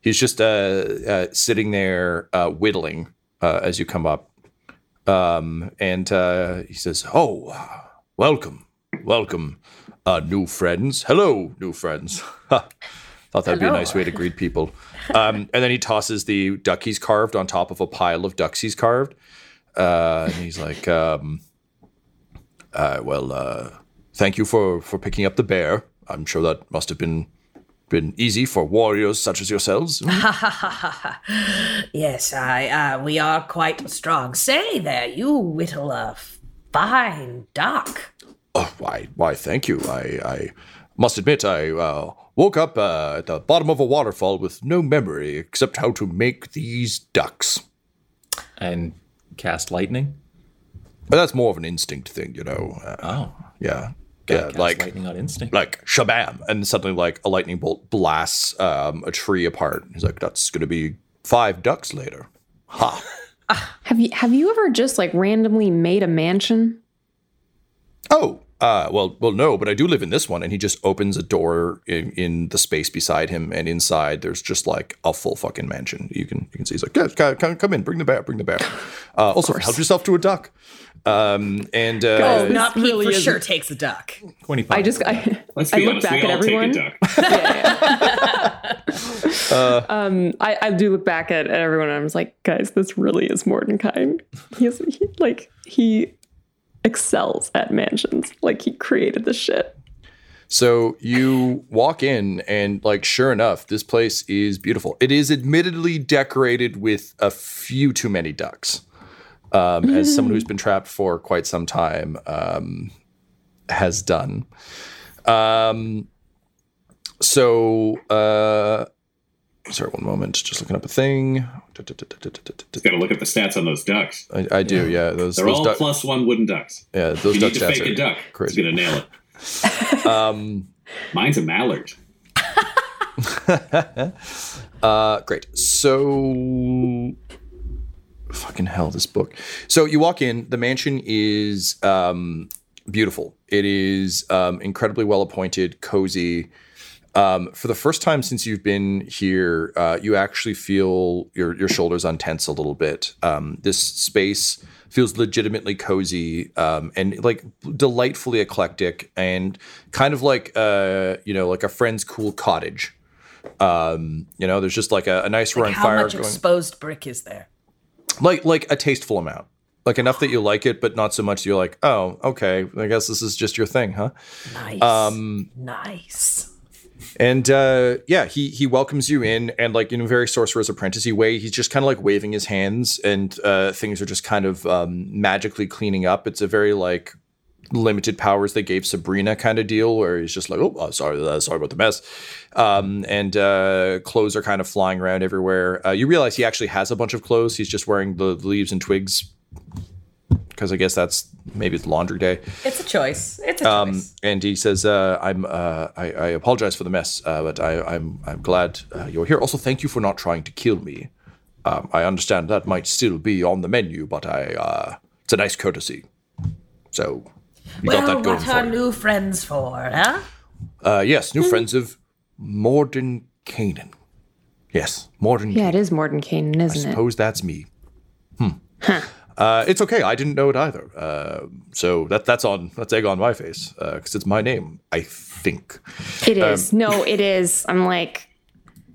he's just uh, uh, sitting there uh, whittling uh, as you come up. Um, and uh, he says, "Oh, welcome, welcome, uh, new friends. Hello, new friends." Thought that'd be a nice way to greet people. Um, and then he tosses the duck he's carved on top of a pile of ducks he's carved. Uh, and he's like, um, uh, "Well, uh, thank you for for picking up the bear. I'm sure that must have been been easy for warriors such as yourselves." yes, I. Uh, we are quite strong. Say there, you whittle a fine duck. Oh, why, why? Thank you. I, I must admit, I uh, woke up uh, at the bottom of a waterfall with no memory except how to make these ducks. and cast lightning. But that's more of an instinct thing, you know. Uh, Oh, yeah, gotta yeah, like lightning on instinct. like shabam, and suddenly like a lightning bolt blasts um, a tree apart. He's like, "That's gonna be five ducks later." Ha! Have you have you ever just like randomly made a mansion? Oh, uh, well, well, no, but I do live in this one. And he just opens a door in, in the space beside him, and inside there's just like a full fucking mansion. You can you can see he's like, yeah, come, come, come in, bring the bear, bring the bear. Uh, also, help yourself to a duck. Um, and uh, Guys, Oh, not Pete really for is- sure takes a duck. Quinny I just I, Let's I be look honest, back we at everyone. take a duck. um, I, I do look back at, at everyone and I'm just like, guys, this really is Mordenkainen. He's he, like he excels at mansions. Like he created the shit. So you walk in, and like, sure enough, this place is beautiful. It is admittedly decorated with a few too many ducks. Um, as someone who's been trapped for quite some time um, has done. Um, so, uh, sorry, one moment. Just looking up a thing. Got to look at the stats on those ducks. I, I do, yeah. Those, They're those all duck- plus one wooden ducks. yeah, those you duck need to stats fake are a duck. It's crazy. gonna nail it. Um, Mine's a mallard. Uh, great. So, fucking hell, this book. So you walk in. The mansion is um, beautiful. It is um, incredibly well appointed, cozy. Um, for the first time since you've been here, uh, you actually feel your your shoulders untense a little bit. Um, this space feels legitimately cozy um, and like delightfully eclectic and kind of like uh, you know like a friend's cool cottage. Um, you know, there's just like a, a nice roaring How fire much going, exposed brick is there? Like like a tasteful amount, like enough that you like it, but not so much you're like, oh, okay, I guess this is just your thing, huh? Nice. Um, nice. and uh, yeah, he he welcomes you in, and like in a very sorcerer's apprenticey way, he's just kind of like waving his hands, and uh, things are just kind of um, magically cleaning up. It's a very like limited powers they gave Sabrina kind of deal, where he's just like, oh, uh, sorry, uh, sorry about the mess, um, and uh, clothes are kind of flying around everywhere. Uh, you realize he actually has a bunch of clothes. He's just wearing the leaves and twigs because I guess that's maybe it's laundry day. It's a choice. It's a Um, choice. and he says, uh, "I'm. Uh, I, I apologize for the mess, uh, but I, I'm. I'm glad uh, you're here. Also, thank you for not trying to kill me. Um, I understand that might still be on the menu, but I uh, it's a nice courtesy. So you well, got that going what for are you. new friends for, huh? Uh, yes, new friends of Morden Canaan. Yes, Morden. Yeah, it is Mordenkainen, isn't it? I suppose that's me. Hmm. Uh, it's okay. I didn't know it either. Uh, so that that's on that's egg on my face because it's my name. I think. It is. no, it is. I'm like,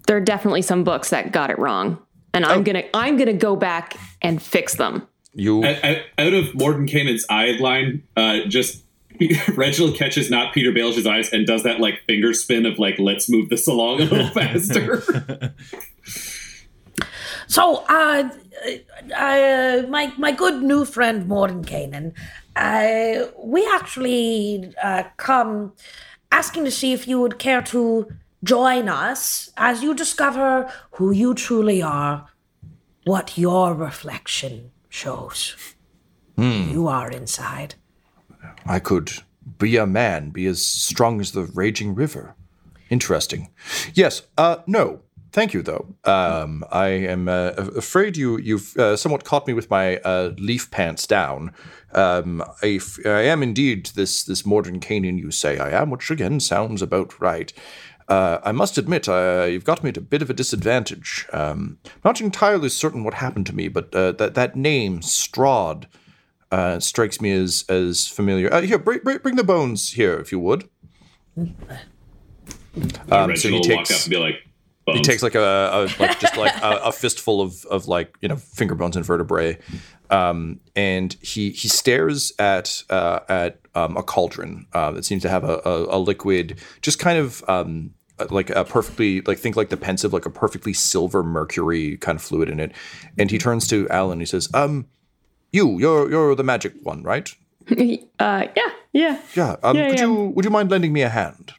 there are definitely some books that got it wrong, and I'm gonna I'm gonna go back and fix them. You Out, out- out of Mordenkainen's eye line, uh, just Reginald catches not Peter Baelish's eyes and does that like finger spin of like, let's move this along a little faster. So, uh, uh, my my good new friend Mordenkainen, uh, we actually uh, come asking to see if you would care to join us as you discover who you truly are, what your reflection shows. You are inside. I could be a man, be as strong as the raging river. Interesting. Yes. Uh, no. Thank you, though. Um, I am uh, afraid you you've uh, somewhat caught me with my uh, leaf pants down. Um, I, f- I am indeed this this Mordenkainen you say I am, which again sounds about right. Uh, I must admit, uh, you've got me at a bit of a disadvantage. Um, not entirely certain what happened to me, but uh, that that name Strahd uh, strikes me as as familiar. Uh, here, bring, bring, bring the bones here, if you would. Um, so he takes up and be like, he takes like a, a like just like a, a fistful of of like you know finger bones and vertebrae, um, and he he stares at uh, at um, a cauldron uh, that seems to have a, a, a liquid, just kind of um, like a perfectly like think like the Pensieve like a perfectly silver mercury kind of fluid in it, and he turns to Alan. He says, "Um, you you're you're the magic one, right? Uh, yeah, yeah. Yeah. Um, Yeah, could yeah. you would you mind lending me a hand?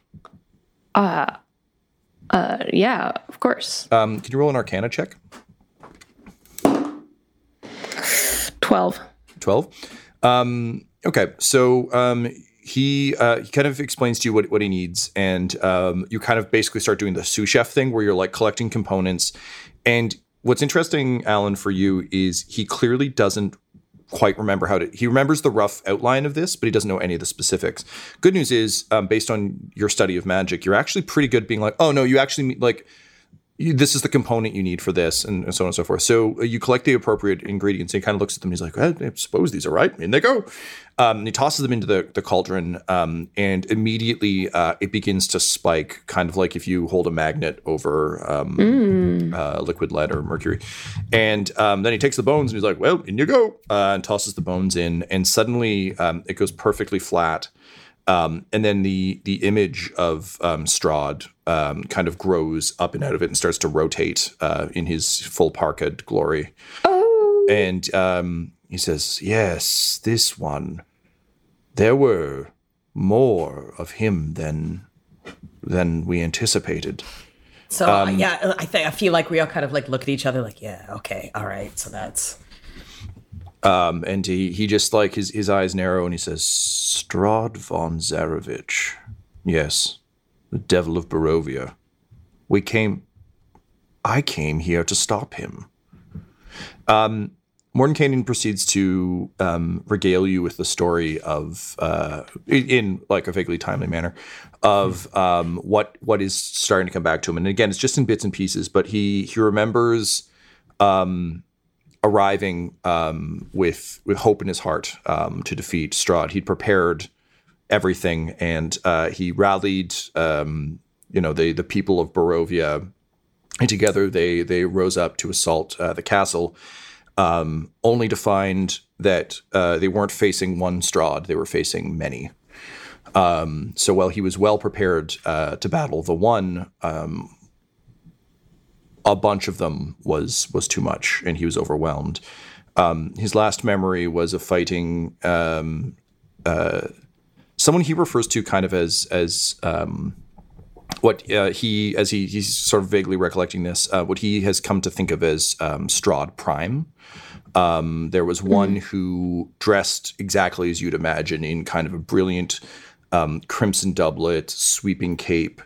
Uh, yeah, of course. Um, can you roll an Arcana check? Twelve. 12 um okay so um he uh he kind of explains to you what, what he needs and um you kind of basically start doing the sous chef thing where you're like collecting components. And what's interesting alan for you is he clearly doesn't quite remember how to he remembers the rough outline of this but he doesn't know any of the specifics. Good news is um, based on your study of magic you're actually pretty good being like oh no you actually like this is the component you need for this, and, and so on and so forth. So uh, you collect the appropriate ingredients. And he kind of looks at them. He's like, "Eh, I suppose these are right. In they go. Um, and he tosses them into the, the cauldron, um, and immediately uh, it begins to spike, kind of like if you hold a magnet over um, uh, liquid lead or mercury. And um, then he takes the bones and he's like, "Well, in you go," uh, and tosses the bones in, and suddenly um, it goes perfectly flat. Um, and then the the image of um, Strahd um, kind of grows up and out of it and starts to rotate uh, in his full parka glory. And um, he says, "Yes, this one. There were more of him than than we anticipated." So uh, yeah, I think I feel like we all kind of like look at each other, like, yeah, okay, all right. So that's Um, and he he just like his his eyes narrow and he says, Strahd von Zarovich, yes, the devil of Barovia. We came. I came here to stop him." Um, Mordenkainen proceeds to um, regale you with the story of, uh, in, like a vaguely timely manner, of um, what what is starting to come back to him. And again, it's just in bits and pieces, but he he remembers arriving um, with with hope in his heart um, to defeat Strahd. He'd prepared everything, and uh, he rallied, um, you know, the the people of Barovia, and together they they rose up to assault uh, the castle, um, only to find that uh, they weren't facing one Strahd; they were facing many. Um, so while he was well prepared uh, to battle the one, um, a bunch of them was was too much, and he was overwhelmed. Um, his last memory was of fighting um, uh, someone he refers to kind of as as um, what uh, he as he he's sort of vaguely recollecting this uh, what he has come to think of as um, Strahd Prime. Um, there was one who dressed exactly as you'd imagine in kind of a brilliant um, crimson doublet, sweeping cape,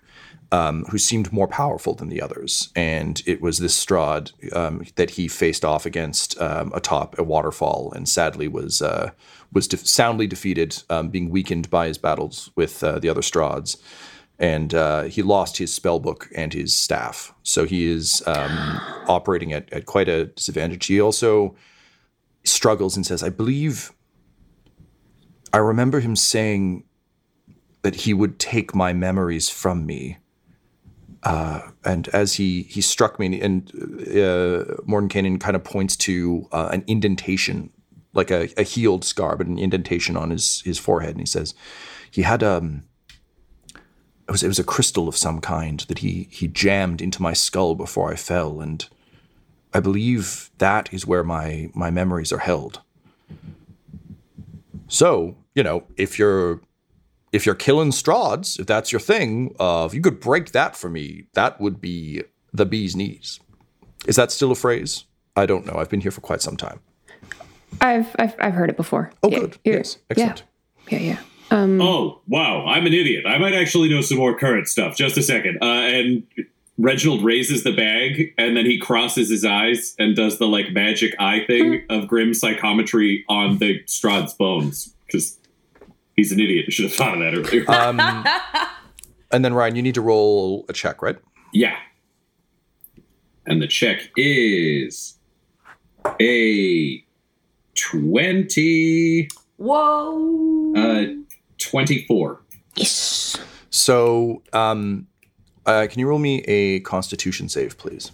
um, who seemed more powerful than the others. And it was this Strahd um, that he faced off against um, atop a waterfall, and sadly was uh, was de- soundly defeated, um, being weakened by his battles with uh, the other Strahds. And uh, he lost his spell book and his staff, so he is um, operating at, at quite a disadvantage. He also struggles and says, "I believe." I remember him saying that he would take my memories from me. Uh, and as he he struck me, and uh, Mordenkainen kind of points to uh, an indentation, like a, a healed scar, but an indentation on his his forehead, and he says he had um. It was, it was a crystal of some kind that he he jammed into my skull before I fell, and I believe that is where my my memories are held. So you know, if you're if you're killing Strahds, if that's your thing, uh, if you could break that for me, that would be the bee's knees. Is that still a phrase? I don't know. I've been here for quite some time. I've I've, I've heard it before. Oh, Yeah, good. you're- Yes, excellent. Yeah, yeah, yeah. Um, Oh, wow. I'm an idiot. I might actually know some more current stuff. Just a second. Uh, and Reginald raises the bag and then he crosses his eyes and does the like magic eye thing of grim psychometry on the Strahd's bones because he's an idiot. I should have thought of that earlier. Um, and then Ryan, you need to roll a check, right? yeah. And the check is a 20, Whoa. uh, 24. Yes. So, um, uh, can you roll me a Constitution save, please?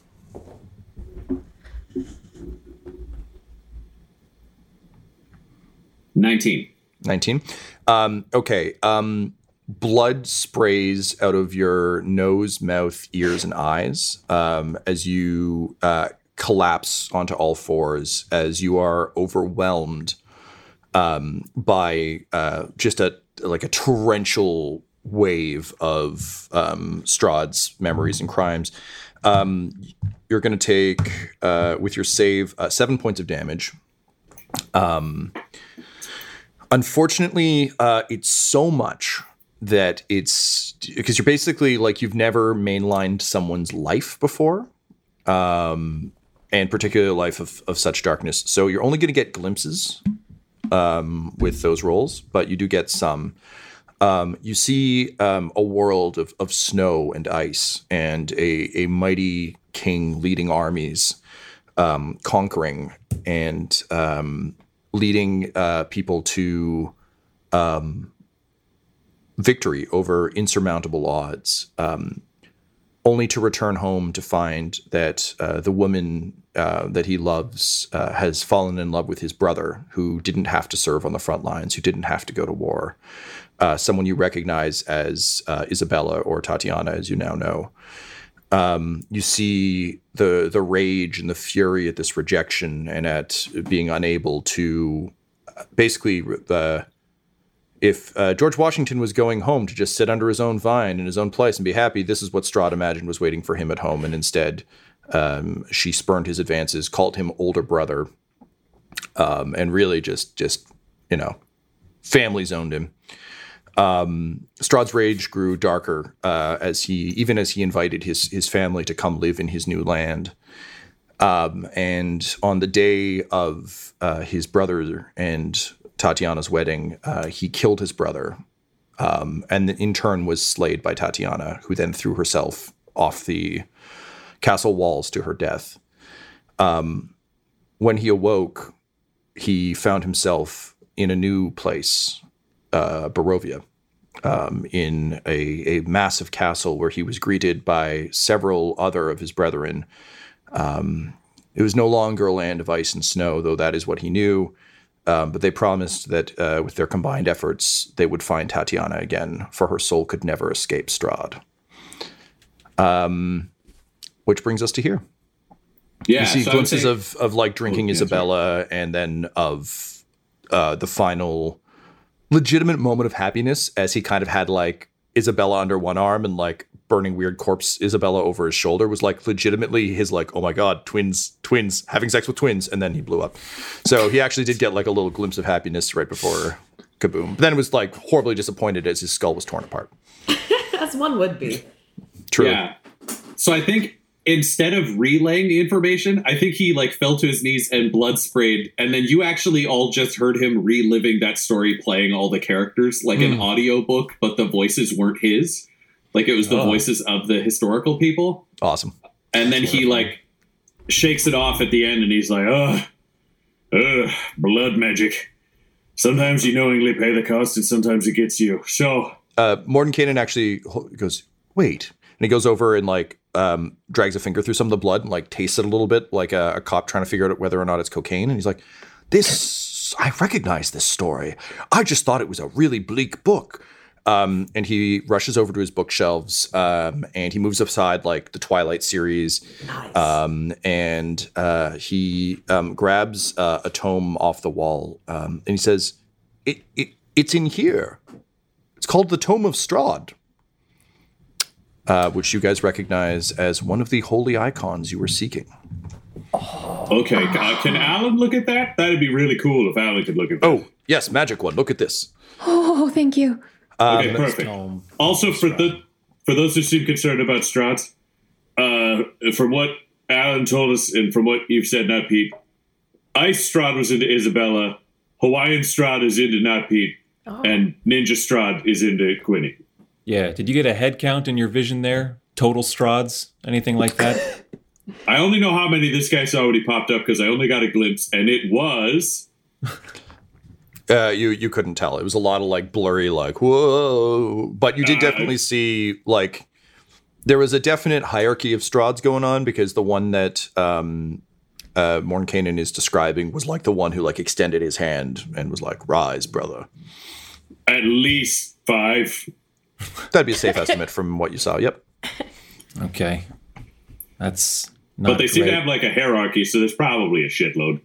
Nineteen. 19. Um, okay. Um, blood sprays out of your nose, mouth, ears, and eyes um, as you uh, collapse onto all fours as you are overwhelmed um, by uh, just a like a torrential wave of um, Strahd's memories and crimes. Um, you're going to take uh, with your save uh, seven points of damage. Um, unfortunately, uh, it's so much that it's because you're basically like you've never mainlined someone's life before, um, and particularly a life of, of such darkness. So you're only going to get glimpses um, with those roles, but you do get some. Um, you see um, a world of, of snow and ice and a, a mighty king leading armies, um, conquering and um, leading uh, people to um, victory over insurmountable odds, um, only to return home to find that uh, the woman uh, that he loves uh, has fallen in love with his brother, who didn't have to serve on the front lines, who didn't have to go to war. Uh, someone you recognize as uh, Isabella or Tatiana, as you now know. Um, you see the the rage and the fury at this rejection and at being unable to uh, basically the if uh, George Washington was going home to just sit under his own vine in his own place and be happy, this is what Strahd imagined was waiting for him at home, and instead um, she spurned his advances, called him older brother, um, and really just just you know family zoned him. Um, Strahd's rage grew darker uh, as he, even as he invited his his family to come live in his new land. Um, and on the day of uh, his brother and Tatiana's wedding, uh, he killed his brother, um, and in turn was slayed by Tatiana, who then threw herself off the castle walls to her death. Um, when he awoke, he found himself in a new place, uh, Barovia, um, in a, a massive castle where he was greeted by several other of his brethren. Um, it was no longer a land of ice and snow, though that is what he knew. Um, but they promised that uh, with their combined efforts, they would find Tatiana again, for her soul could never escape Strahd. Um, which brings us to here. Yeah. you see so glimpses of of like drinking Oh. Isabella, and then of uh, the final legitimate moment of happiness as he kind of had like Isabella under one arm and like burning weird corpse Isabella over his shoulder was like legitimately his like oh my god twins twins having sex with twins and then he blew up. So he actually did get like a little glimpse of happiness right before kaboom. But then it was like horribly disappointed as his skull was torn apart. As one would be. True. Yeah. So I think instead of relaying the information, I think he like fell to his knees and blood sprayed, and then you actually all just heard him reliving that story, playing all the characters like an audiobook, but the voices weren't his. Like it was the Oh. voices of the historical people. Awesome. And then he like shakes it off at the end and he's like, ugh, ugh, blood magic. Sometimes you knowingly pay the cost and sometimes it gets you. So Uh, Mordenkainen actually goes, wait. And he goes over and like um, drags a finger through some of the blood and like tastes it a little bit, like a, a cop trying to figure out whether or not it's cocaine. And he's like, this, I recognize this story. I just thought it was a really bleak book. Um, and he rushes over to his bookshelves um, and he moves aside like the Twilight series. Um, and uh, he um, grabs uh, a tome off the wall um, and he says, it, it, It's in here. It's called the Tome of Strahd, uh, which you guys recognize as one of the holy icons you were seeking. okay, uh, can Alan look at that? That'd be really cool if Alan could look at that. Oh, yes, magic one. Look at this. Oh, thank you. okay, perfect. Um, Also, for the for those who seem concerned about Strahd, uh, from what Alan told us and from what you've said, not Pete, Ice Strahd was into Isabella, Hawaiian Strahd is into not Pete, and Ninja Strahd is into Quinny. Yeah. Did you get a head count in your vision there? Total Strahds? Anything like that? I only know how many this guy saw when he popped up because I only got a glimpse, and it was Uh, you you couldn't tell. It was a lot of like blurry, like whoa. But you did Uh, definitely see like there was a definite hierarchy of Strahds going on because the one that um, uh, Mordenkainen is describing was like the one who like extended his hand and was like, "Rise, brother." at least five. That'd be a safe estimate from what you saw. Yep. Okay. That's not But they seem to have like a hierarchy, so there's probably a shitload.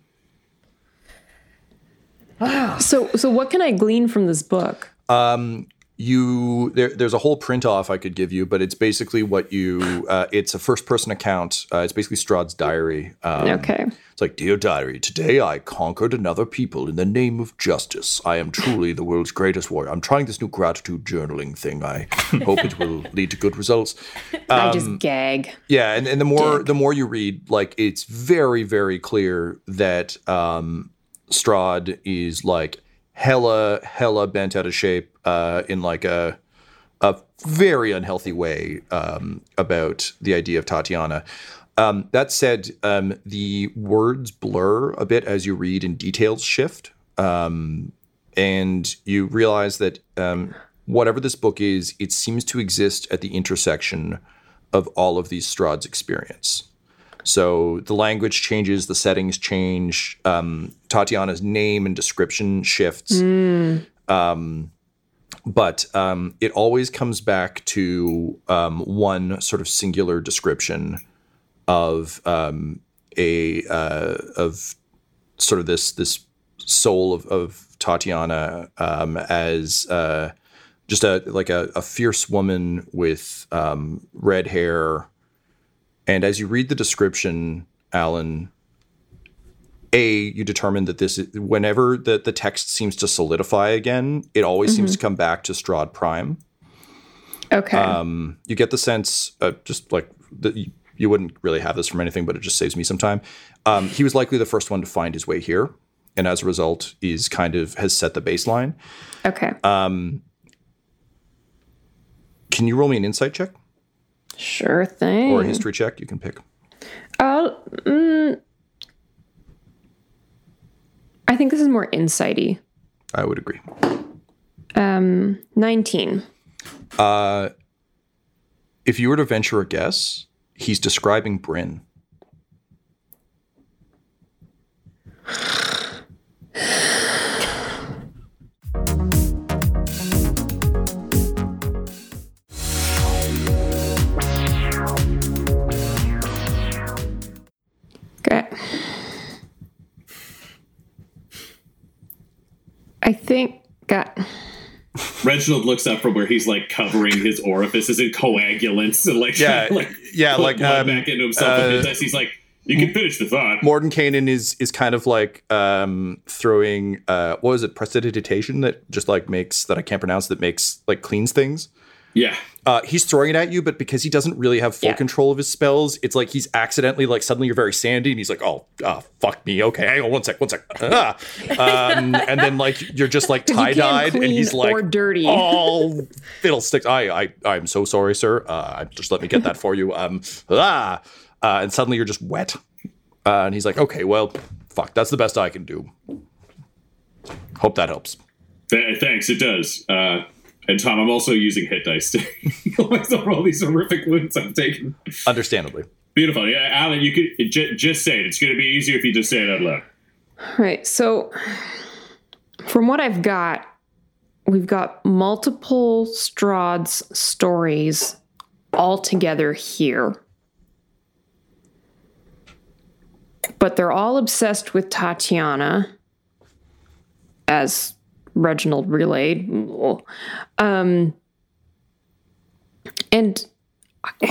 So, so what can I glean from this book? Um, you there, there's a whole print off I could give you, but it's basically what you. Uh, it's a first person account. Uh, it's basically Strahd's diary. Um, Okay. It's like, dear diary, today I conquered another people in the name of justice. I am truly the world's greatest warrior. I'm trying this new gratitude journaling thing. I hope it will lead to good results. I Um, just gag. Yeah, and, and the more the more you read, like it's very very clear that um, Strahd is like hella hella bent out of shape uh, in like a a very unhealthy way um, about the idea of Tatiana. Um, that said, um, the words blur a bit as you read and details shift. Um, and you realize that um, whatever this book is, it seems to exist at the intersection of all of these Strahd's experience. So the language changes, the settings change, um, Tatiana's name and description shifts. Um, but um, it always comes back to um, one sort of singular description of um, a uh, of sort of this this soul of, of Tatiana um, as uh, just a like a, a fierce woman with um, red hair. And as you read the description, Alan, a you determine that this is whenever the, the text seems to solidify again, it always seems to come back to Strahd Prime. Okay. Um, you get the sense, uh, just like that you, you wouldn't really have this from anything, but it just saves me some time. Um, he was likely the first one to find his way here, and as a result, is kind of has set the baseline. okay. Um, can you roll me an insight check sure thing. or a history check? You can pick. I'll, mm, I think this is more insighty. I would agree. Um, 19. Uh, if you were to venture a guess, he's describing Bryn. Think got Reginald looks up from where he's like covering his orifices in coagulants and like Yeah, like yeah, like, um, back into himself. uh, and his- he's like, "You can finish the thought." Mordenkainen is is kind of like um, throwing uh, what is it prestidigitation that just like makes that I can't pronounce that makes like cleans things. Yeah. Uh, he's throwing it at you, but because he doesn't really have full Yeah. control of his spells, it's like he's accidentally like suddenly you're very sandy, and he's like, "Oh, uh, fuck me, okay, hang on one sec, one sec," ah. um, and then like you're just like you tie dyed, and he's like, or dirty. "Oh, fiddlesticks! I, I, I'm so sorry, sir. Uh, just let me get that for you." Um, ah, uh, and suddenly you're just wet, uh, and he's like, "Okay, well, fuck, that's the best I can do." Hope that helps. Th- thanks, it does. And Tom, I'm also using hit dice to heal myself for all these horrific wounds I've taken. Understandably. Beautiful. Yeah, Alan, you could j- just say it. It's going to be easier if you just say it out loud. Right. So, from what I've got, we've got multiple Strahd's stories all together here. But they're all obsessed with Tatiana, as Reginald relayed. Um, and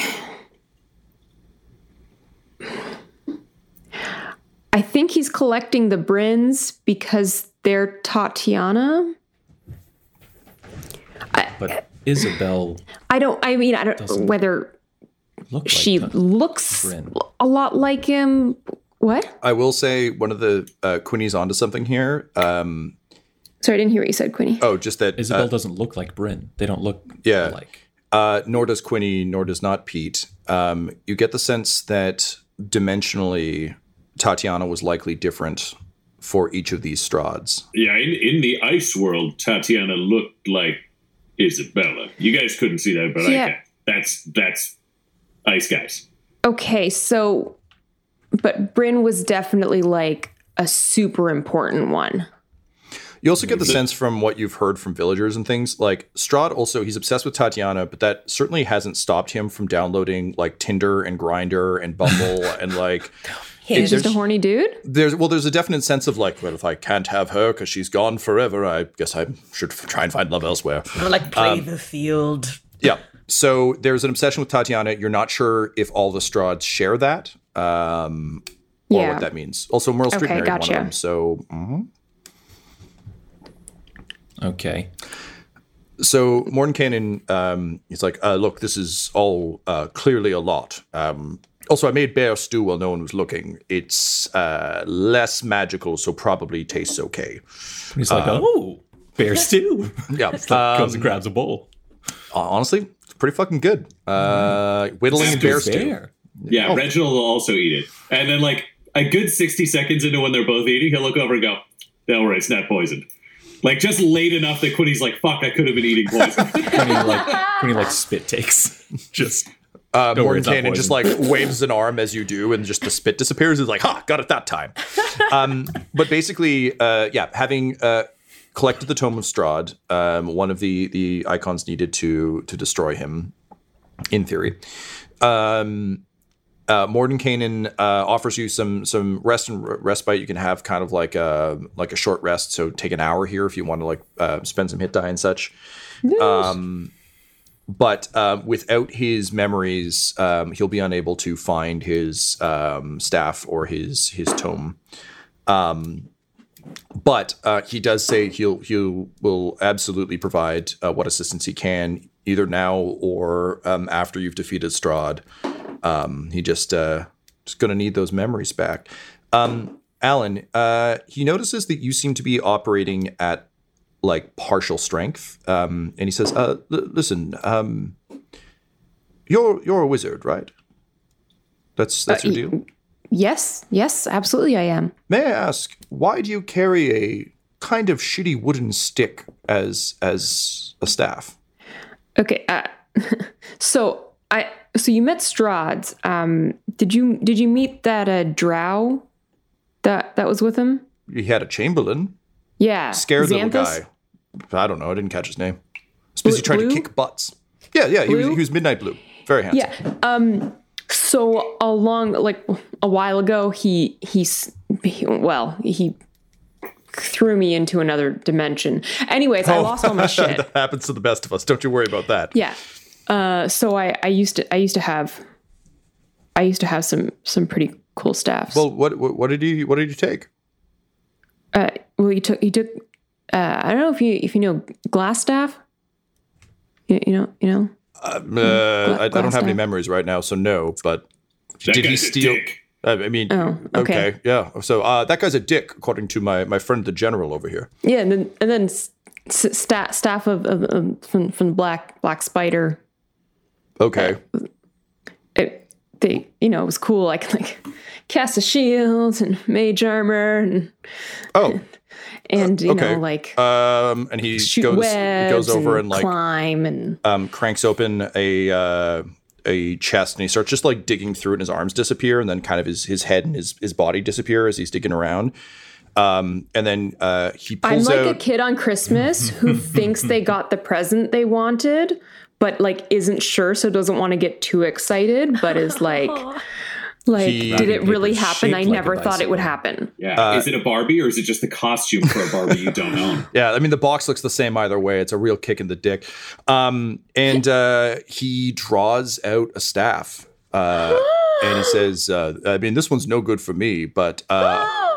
I think he's collecting the Brins because they're Tatiana. But Isabel I don't. I mean, I don't Doesn't whether looked like she that. looks Bryn. a lot like him. What? I will say one of the uh, Quinny's onto something here. Um, Sorry, I didn't hear what you said, Quinny. oh, just that Isabel uh, doesn't look like Bryn. They don't look Yeah. alike. Uh, nor does Quinny, nor does not Pete. Um, you get the sense that dimensionally, Tatiana was likely different for each of these Strahds. Yeah, in, in the ice world, Tatiana looked like Isabella. You guys couldn't see that, but I Yeah. can. That's that's ice guys. Okay, so, but Bryn was definitely like a super important one. You also get the sense from what you've heard from villagers and things like Strahd. Also, he's obsessed with Tatiana, but that certainly hasn't stopped him from downloading like Tinder and Grindr and Bumble and like. He's just a horny dude. There's well, there's a definite sense of like, well, if I can't have her because she's gone forever, I guess I should f- try and find love elsewhere. like play the field. Yeah. So there's an obsession with Tatiana. You're not sure if all the Strahds share that, um, or Yeah. what that means. Also, Merle Street Okay, married one of them. So, mhm. Okay. so Mordenkainen, um, he's like, uh, look, this is all uh, clearly a lot. Um, also, I made bear stew while no one was looking. It's uh, less magical, so probably tastes okay. He's like, oh, bear stew. Yeah. Comes Um, and grabs a bowl. honestly, it's pretty fucking good. Uh, whittling and bear stew. Bear. Yeah, Reginald will also eat it. And then, like, a good 60 seconds into when they're both eating, he'll look over and go, don't worry, it's not poisoned. Like, just late enough that Quinny's like, fuck, I could have been eating poison. When he like when he like spit takes. Just Uh, Don't worry, it's not Mordenkainen just like waves an arm as you do, and just the spit disappears. He's like, "Ha, got it that time." um, but basically, uh, yeah, having uh, collected the Tome of Strahd, um, one of the the icons needed to to destroy him, in theory. Um, uh, Mordenkainen uh, offers you some some rest and respite. You can have kind of like a like a short rest. So take an hour here if you want to like uh, spend some hit die and such. Um, but uh, without his memories, um, he'll be unable to find his um, staff or his his tome. Um, but uh, he does say he'll he will absolutely provide uh, what assistance he can, either now or um, after you've defeated Strahd. Um, he just uh, just gonna need those memories back. Um, Alan, uh, he notices that you seem to be operating at like partial strength, um, and he says, uh, l- "Listen, um, you're you're a wizard, right? That's that's your y- deal. Yes, yes, absolutely, I am. May I ask, why do you carry a kind of shitty wooden stick as as a staff? Okay, uh, so I so you met Strahd's. Um, did you did you meet that uh, Drow that that was with him? He had a chamberlain, Yeah, scared little guy. I don't know. I didn't catch his name. Blue- trying to kick butts. Yeah, yeah. He was, he was midnight blue. Very handsome. Yeah. Um. So along like a while ago, he he's he, well he threw me into another dimension. Anyways, I lost all my shit. that happens to the best of us. Don't you worry about that. Yeah. Uh. So I I used to I used to have I used to have some some pretty cool staffs. Well, what, what what did you what did you take? uh, well, you took you took. Uh, I don't know if you if you know glass staff. You, you know, you know. Uh, I, I don't glass have any memories right now, so no. But That did he steal? dick. I I mean, Oh, okay. okay, yeah. So uh, that guy's a dick, according to my my friend the general over here. Yeah, and then and then s- s- staff of, of, of from from Black Black Spider. Okay, It, they, you know, it was cool. I could like cast a shield and mage armor and oh, and you okay. know like um, and he goes goes over and, and like climb and um, cranks open a uh, a chest and he starts just like digging through it and his arms disappear and then kind of his his head and his his body disappear as he's digging around. Um, and then uh, he pulls I'm like out. a kid on Christmas who thinks they got the present they wanted, but like isn't sure, so doesn't want to get too excited, but is like, like, He- did it really happen? I like never thought it would happen. Yeah. Uh, is it a Barbie or is it just the costume for a Barbie you don't own? Yeah, I mean the box looks the same either way. It's a real kick in the dick. Um, and uh, he draws out a staff, uh, and he says, uh, "I mean, this one's no good for me, but uh,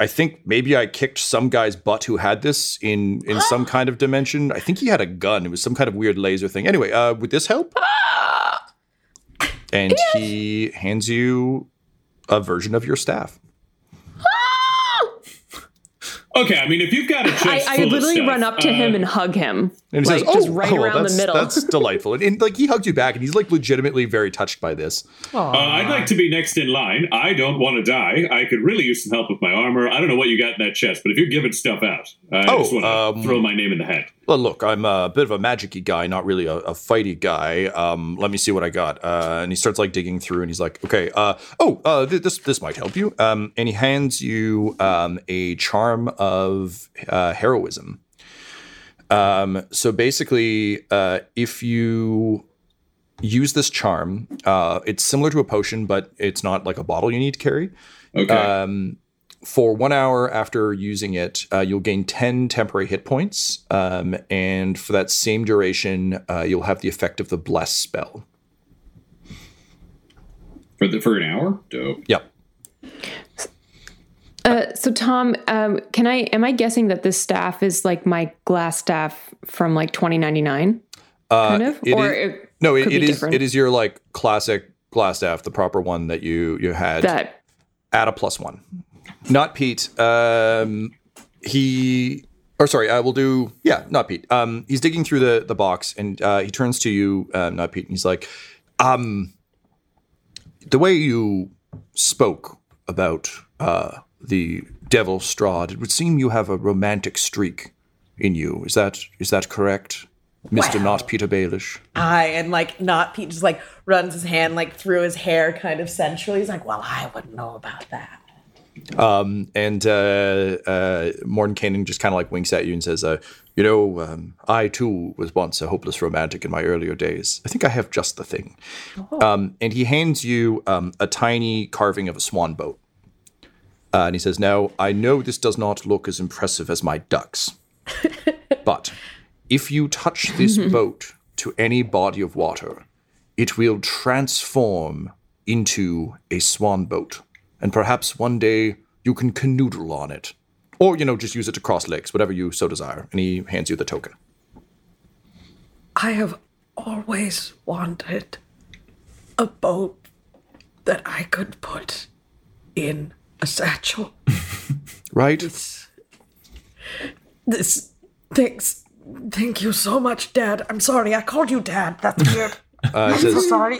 I think maybe I kicked some guy's butt who had this in in some kind of dimension. I think he had a gun. It was some kind of weird laser thing. Anyway, uh, would this help?" And he hands you a version of your staff. Okay, I mean, if you've got a I, chest I full of literally stuff, run up to uh, him and hug him, And he like says, just "Oh, right oh, around the that's- middle. That's delightful." And, and, like he hugged you back, and he's like legitimately very touched by this. Uh, I'd like to be next in line. I don't want to die. I could really use some help with my armor. I don't know what you got in that chest, but if you're giving stuff out, I Oh, just want to um, throw my name in the hat. Well, look, I'm a bit of a magic-y guy, not really a, a fighty guy. Um, let me see what I got. Uh, and he starts like digging through, and he's like, "Okay, uh, oh, uh, th- this this might help you." Um, and he hands you um, a charm of uh, heroism. Um, so basically, uh, if you use this charm, uh, it's similar to a potion, but it's not like a bottle you need to carry. Okay. Um, for one hour after using it, uh, you'll gain 10 temporary hit points. Um, and for that same duration, uh, you'll have the effect of the Bless spell. for the for an hour? Dope. Yep. Uh, so Tom, um, can I? Am I guessing that this staff is like my glass staff from like 2099? kind of, Uh, It or is- it no, it, it is different. it is your like classic glass staff, the proper one that you you had that at a plus one. Not Pete. Um, he or sorry, I will do yeah, not Pete. Um, he's digging through the the box and uh, he turns to you, uh, not Pete, and he's like, um, the way you spoke about uh, the devil Strahd, it would seem you have a romantic streak in you. Is that is that correct, Mister Not Peter Baelish? I and like not Pete just like runs his hand like through his hair kind of sensually. He's like, well, I wouldn't know about that. Um, and uh, uh, Mordenkainen just kind of like winks at you and says, uh, "You know, um, I too was once a hopeless romantic in my earlier days. I think I have just the thing." Um, and he hands you um, a tiny carving of a swan boat, uh, and he says, "Now I know this does not look as impressive as my ducks, but if you touch this boat to any body of water, it will transform into a swan boat." and perhaps one day you can canoodle on it. Or, you know, just use it to cross legs, whatever you so desire. And he hands you the token. I have always wanted a boat that I could put in a satchel. Right? This thanks thank you so much, Dad. I'm sorry, I called you Dad. That's weird. Uh, he so sorry.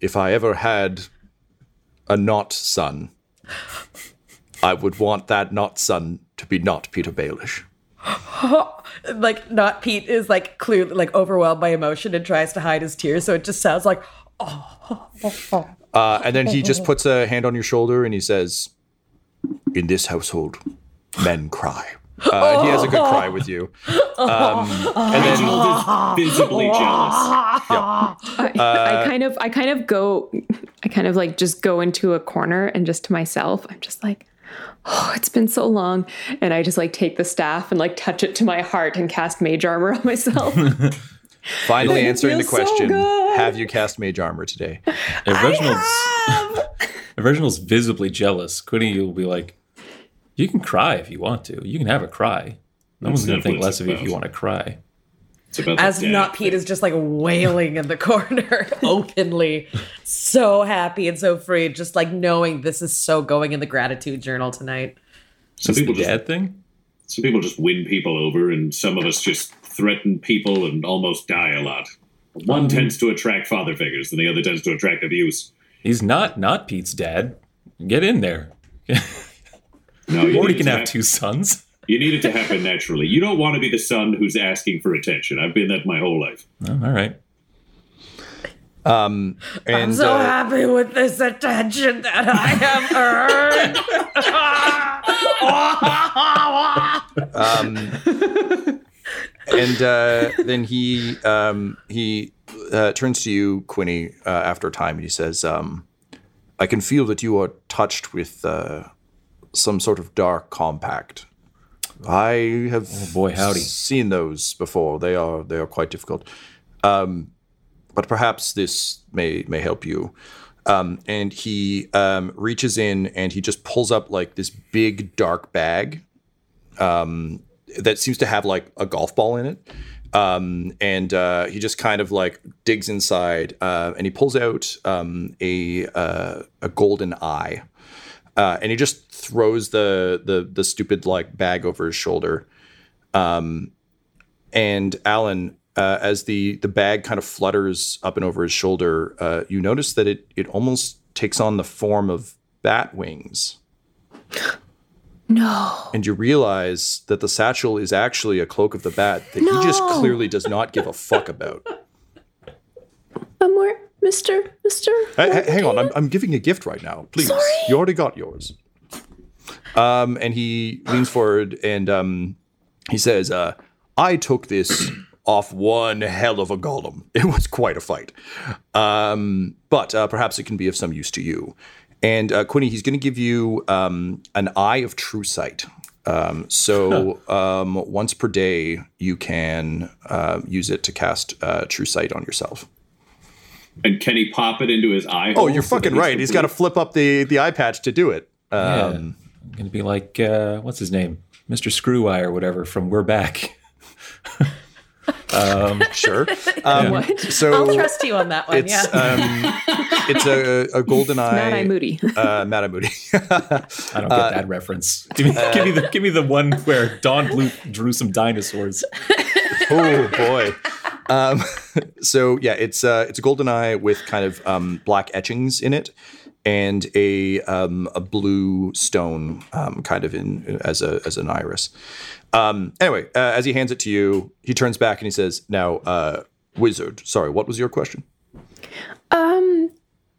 if I ever had a not son, I would want that not son to be not Peter Baelish. Like not Pete is like clearly like overwhelmed by emotion and tries to hide his tears, so it just sounds like Uh, and then he just puts a hand on your shoulder and he says, In this household, men cry. Uh, he has a good cry with you. Um, and then Reginald is visibly jealous. I, I kind of I kind of go I kind of like just go into a corner and just to myself I'm just like oh it's been so long and I just like take the staff and like touch it to my heart and cast mage armor on myself. finally answering the feels so question. Have you cast Mage Armor today? If Reginald's, if Reginald's visibly jealous, Quinny will be like, "You can cry if you want to. You can have a cry. No one's going to think less of you if you want to cry." As the not Pete thing. is just like wailing in the corner openly, so happy and so free, just like knowing this is so going in the gratitude journal tonight. Some Is the people just dad thing? some people just win people over, and some of us just threaten people and almost die a lot. One mm-hmm. tends to attract father figures, and the other tends to attract abuse. He's not not Pete's dad. Get in there. No, you Morty need, can it to have hap- two sons. you need it to happen naturally. You don't want to be the son who's asking for attention. I've been that my whole life. Oh, all right. And I'm so uh, happy with this attention that I have earned. and uh, then he um, he uh, turns to you, Quinny, uh, after a time, and he says, um, "I can feel that you are touched with uh, some sort of dark compact. I have Oh, boy, howdy. seen those before. They are they are quite difficult, um, but perhaps this may may help you." Um, and he um, reaches in and he just pulls up like this big dark bag that seems to have like a golf ball in it. Um, and uh, he just kind of like digs inside uh, and he pulls out um, a uh, a golden eye, uh, and he just throws the the the stupid like bag over his shoulder. Um, and Alan, uh, as the the bag kind of flutters up and over his shoulder, uh, you notice that it it almost takes on the form of bat wings No. and you realize that the satchel is actually a cloak of the bat that he just clearly does not give a fuck about. One more, Mister, Mister. Hey, hey, hang on, I'm, I'm giving a gift right now. Please, Sorry. you already got yours. Um, and he leans forward and um, he says, uh, "I took this off one hell of a golem. It was quite a fight, um, but uh, perhaps it can be of some use to you." And uh, Quinny, he's going to give you um, an eye of true sight. Um, so um, once per day, you can uh, use it to cast uh, true sight on yourself. And can he pop it into his eye? Oh, you're so fucking right. He's got to flip up the the eye patch to do it. Yeah. Um, I'm gonna be like uh, what's his name, Mr. Screw Eye or whatever from We're Back. Sure. Um, What? So I'll trust you on that one. it's yeah. um, it's a, a golden eye. Mad Eye Moody. Uh, Mad Eye Moody. I don't get that reference. Give me, give me the give me the one where Don Bluth drew some dinosaurs. oh boy. Um, so yeah, it's uh, it's a golden eye with kind of um, black etchings in it, and a um, a blue stone um, kind of in as a as an iris. Um, anyway, uh, as he hands it to you, he turns back and he says, "Now, uh, wizard, sorry, what was your question?" Um,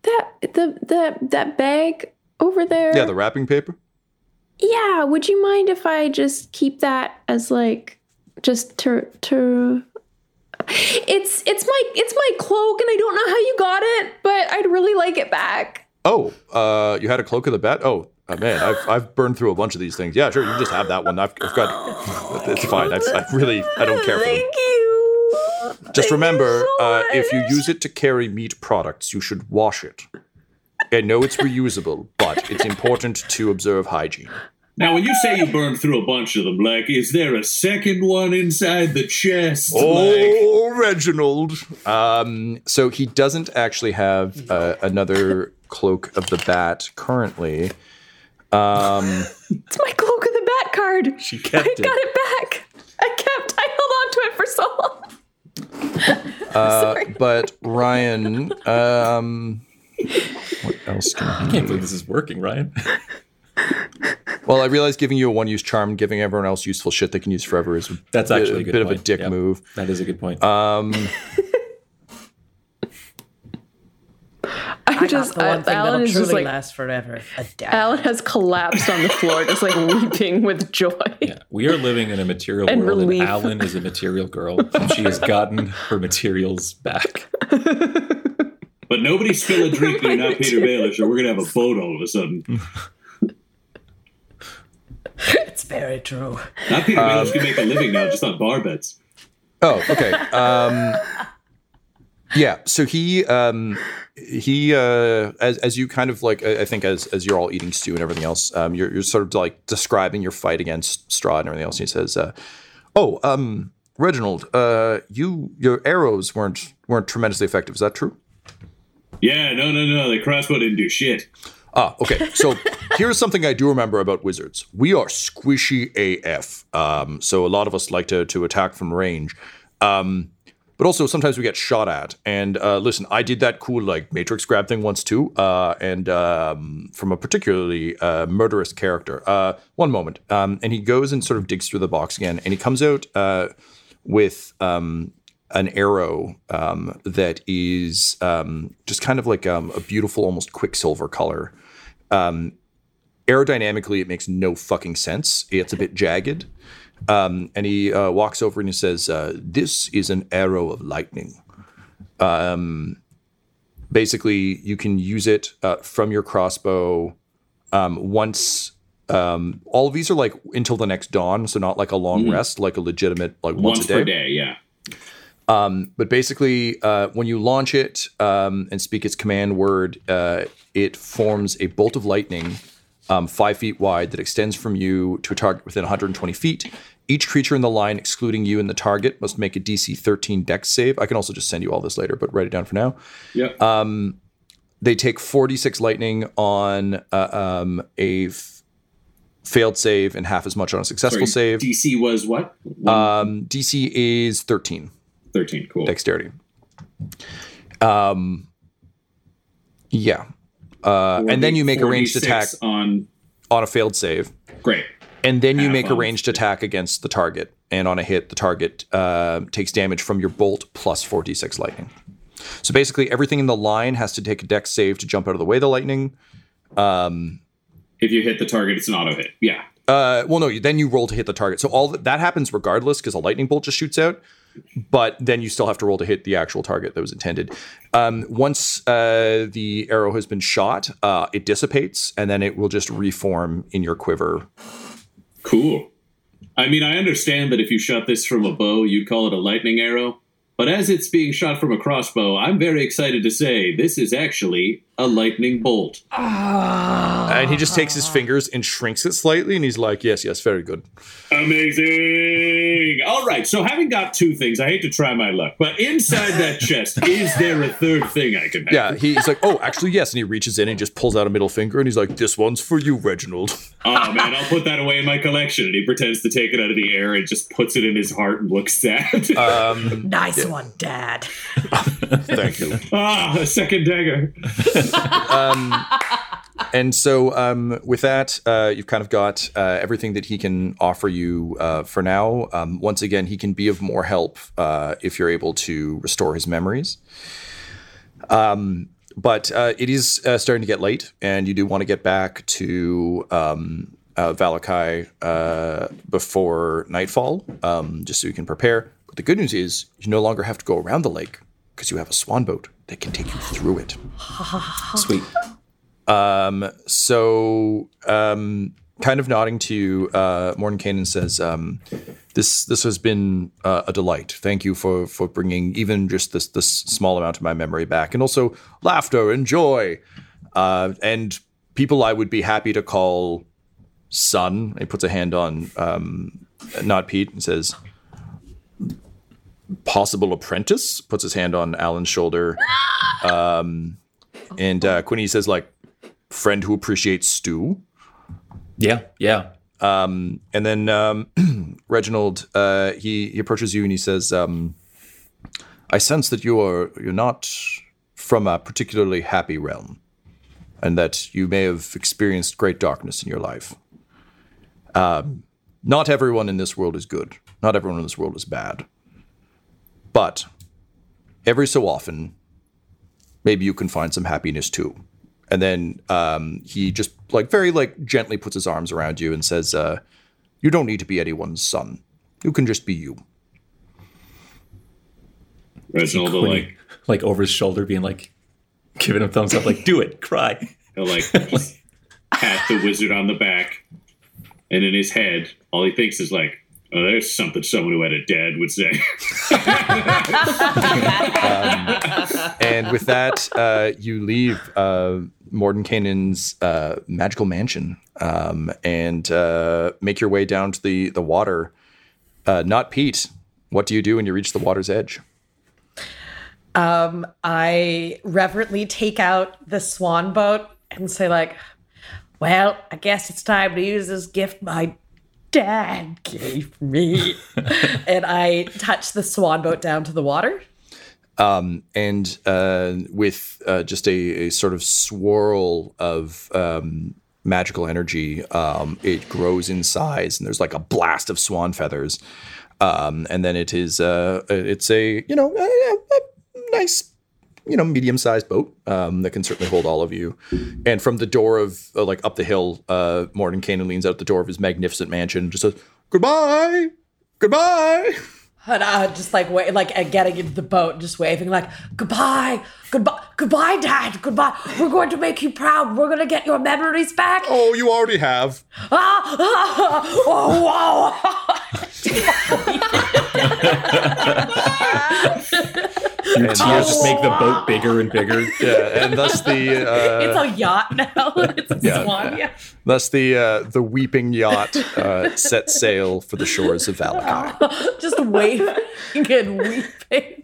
that the the that bag over there. Yeah, the wrapping paper. Yeah, would you mind if I just keep that as like just to to It's it's my it's my cloak and I don't know how you got it, but I'd really like it back. Oh, uh, you had a cloak of the bat. Oh, uh, man, I've I've burned through a bunch of these things. Yeah, sure, you just have that one. I've, I've got. It's fine. I, I really I don't care for them. Thank you. Just Thank you remember, so uh, if you use it to carry meat products, you should wash it. I know it's reusable, but it's important to observe hygiene. Now, when you say you burned through a bunch of them, like, is there a second one inside the chest? Like, Oh, Reginald. Um, so he doesn't actually have uh, another cloak of the bat currently. Um, It's my cloak of the bat card. She I kept it. got it back. I kept I held on to it for so long. uh, Sorry. but Ryan, um, what else can I can't believe this is working, Ryan. Well, I realize giving you a one-use charm, giving everyone else ususeful shit they can use forever is That's a, actually a, a good bit of a dick Yep. move. That is a good point. Um, I I just got the one I- thing Alan that'll is just like last forever. A. Alan has collapsed on the floor, just like weeping with joy. yeah, we are living in a material And world, relief. and Alan is a material girl, and she has gotten her materials back. But nobody spill a drink and you're not Peter Baelish, or we're going to have a boat all of a sudden. It's very true. Not Peter Um, Baelish can make a living now just on bar bets. Oh, okay. Um, yeah. So he um, he uh, as as you kind of like I I think as as you're all eating stew and everything else, um, you're you're sort of like describing your fight against Strahd and everything else. And he says, uh, "Oh, um, Reginald, uh, you your arrows weren't weren't tremendously effective. Is that true? Yeah, no, no, no. The crossbow didn't do shit. Ah, okay. So here's something I do remember about wizards. We are squishy AF. Um, so a lot of us like to to attack from range. Um, but also sometimes we get shot at. And uh, listen, I did that cool like matrix grab thing once too, uh, and um, from a particularly uh, murderous character. Uh, one moment, um, and he goes and sort of digs through the box again, and he comes out uh, with um, an arrow um, that is um, just kind of like um, a beautiful, almost quicksilver color. Um, aerodynamically, it makes no fucking sense. It's a bit jagged. Um, and he uh, walks over and he says, uh, "This is an arrow of lightning. Um, basically, you can use it uh, from your crossbow um, once. Um, all of these are like until the next dawn, so not like a long rest, like a legitimate like once, Once a day. per day, yeah. But basically, uh, when you launch it um, and speak its command word, uh, it forms a bolt of lightning um, five feet wide that extends from you to a target within 120 feet. Each creature in the line, excluding you and the target, must make a DC 13 Dex save. I can also just send you all this later, but write it down for now. Yeah. They take 46 lightning on uh, um, a f- failed save and half as much on a successful Sorry, save. DC was what? um, DC is 13 13. Cool. dexterity. Um, yeah. Uh, and then you make a ranged attack on. on a failed save, Great. and then you make a ranged attack against the target. And on a hit, the target uh, takes damage from your bolt plus 4d6 lightning. So basically, everything in the line has to take a dex save to jump out of the way of the lightning. If you hit the target, it's an auto hit. Yeah. Uh, well, no, then you roll to hit the target. So all that, that happens regardless because a lightning bolt just shoots out. But then you still have to roll to hit the actual target that was intended. Um, once uh, the arrow has been shot, uh, it dissipates and then it will just reform in your quiver. Cool. I mean, I understand that if you shot this from a bow, you'd call it a lightning arrow. But as it's being shot from a crossbow, I'm very excited to say this is actually a lightning bolt. And he just takes his fingers and shrinks it slightly, and he's like, "Yes, yes, very good." Amazing. All right. So, having got two things, I hate to try my luck, but inside that chest, is there a third thing I can have? Yeah, he's like, "Oh, actually, yes," and he reaches in and just pulls out a middle finger, and he's like, "This one's for you, Reginald." Oh man, I'll put that away in my collection. And he pretends to take it out of the air and just puts it in his heart and looks sad. Um, Nice one, Dad. thank you. ah, a second dagger. And so, um, with that, uh, you've kind of got uh, everything that he can offer you uh, for now. Um, once again, he can be of more help uh, if you're able to restore his memories. Um, but uh, it is uh, starting to get late, and you do want to get back to um, uh, Vallaki uh, before nightfall, um, just so you can prepare. But the good news is, you no longer have to go around the lake because you have a swan boat that can take you through it. Sweet. so um, kind of nodding to you, uh, Mordenkainen says, um, "This this has been uh, a delight. Thank you for for bringing even just this this small amount of my memory back, and also laughter and joy, uh, and people I would be happy to call son." He puts a hand on um, not Pete and says. Possible apprentice puts his hand on Alan's shoulder, um, and uh, Quinny says, "Like friend who appreciates stew." Yeah, yeah. And then um, Reginald, uh, he, he approaches you and he says, um, "I sense that you are you're not from a particularly happy realm, and that you may have experienced great darkness in your life. Um, not everyone in this world is good. Not everyone in this world is bad. But every so often, maybe you can find some happiness too." And then um, he just like very like gently puts his arms around you and says, uh, "You don't need to be anyone's son. You can just be you." Reginald will Quinny, like, like over his shoulder, being like, giving him thumbs up, like, do it, cry. he'll like just pat the wizard on the back, and in his head, all he thinks is like, "Oh, there's something someone who had a dad would say." And with that, uh, you leave uh, Mordenkainen's uh, magical mansion um, and uh, make your way down to the the water. Uh, not Pete What do you do when you reach the water's edge? Um, I reverently take out the swan boat and say, like, well, I guess it's time to use this gift my dad gave me. and I touch the swan boat down to the water. Um, and uh, with uh, just a, a sort of swirl of um, magical energy, um, it grows in size, and there's like a blast of swan feathers. Um, and then it is uh, it's a you know a, a nice you know medium sized boat um, that can certainly hold all of you. And from the door of uh, like up the hill, uh, Mordenkainen leans out the door of his magnificent mansion, and just says goodbye, goodbye. And uh, just like wa- like uh, getting into the boat, just waving like goodbye, goodbye, goodbye, Dad, goodbye. We're going to make you proud. We're gonna get your memories back. Oh, you already have. Ah, ah, oh, wow. Your tears just make the boat bigger and bigger. Yeah, and thus the uh, it's a yacht now. It's a Yeah. swan yacht. thus the uh, the weeping yacht uh, set sail for the shores of Vallaki. Just waving and weeping.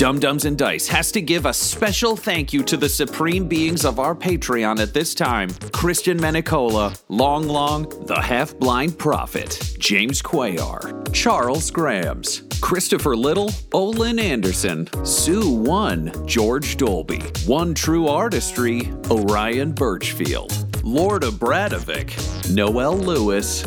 Dumb Dumbs and Dice has to give a special thank you to the supreme beings of our Patreon at this time. Christian Menicola, Long Long, the Half Blind Prophet, James Cuellar, Charles Grams, Christopher Little, Olin Anderson, Sue One, George Dolby, One True Artistry, Orion Birchfield, Lord Abradovic, Noel Lewis,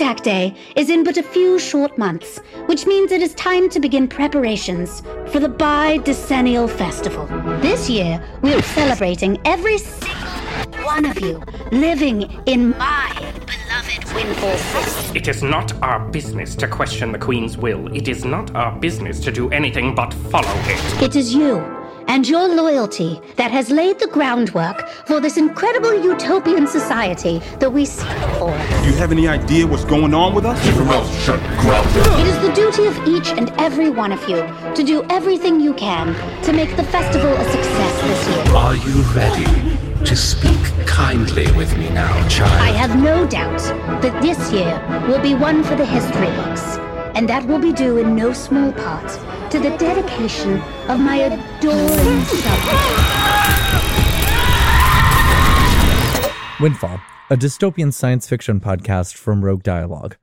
Contact Day is in but a few short months, which means it is time to begin preparations for the Bi-Decennial Festival. This year, we are celebrating every single one of you living in my beloved Windfall City. It is not our business to question the Queen's will. It is not our business to do anything but follow it. It is you and your loyalty that has laid the groundwork for this incredible utopian society that we seek for. Do you have any idea what's going on with us? It is the duty of each and every one of you to do everything you can to make the festival a success this year. Are you ready to speak kindly with me now, child? I have no doubt that this year will be one for the history books, and that will be due in no small part to the dedication of my adoring subjects. Windfall, a dystopian science fiction podcast from Rogue Dialogue.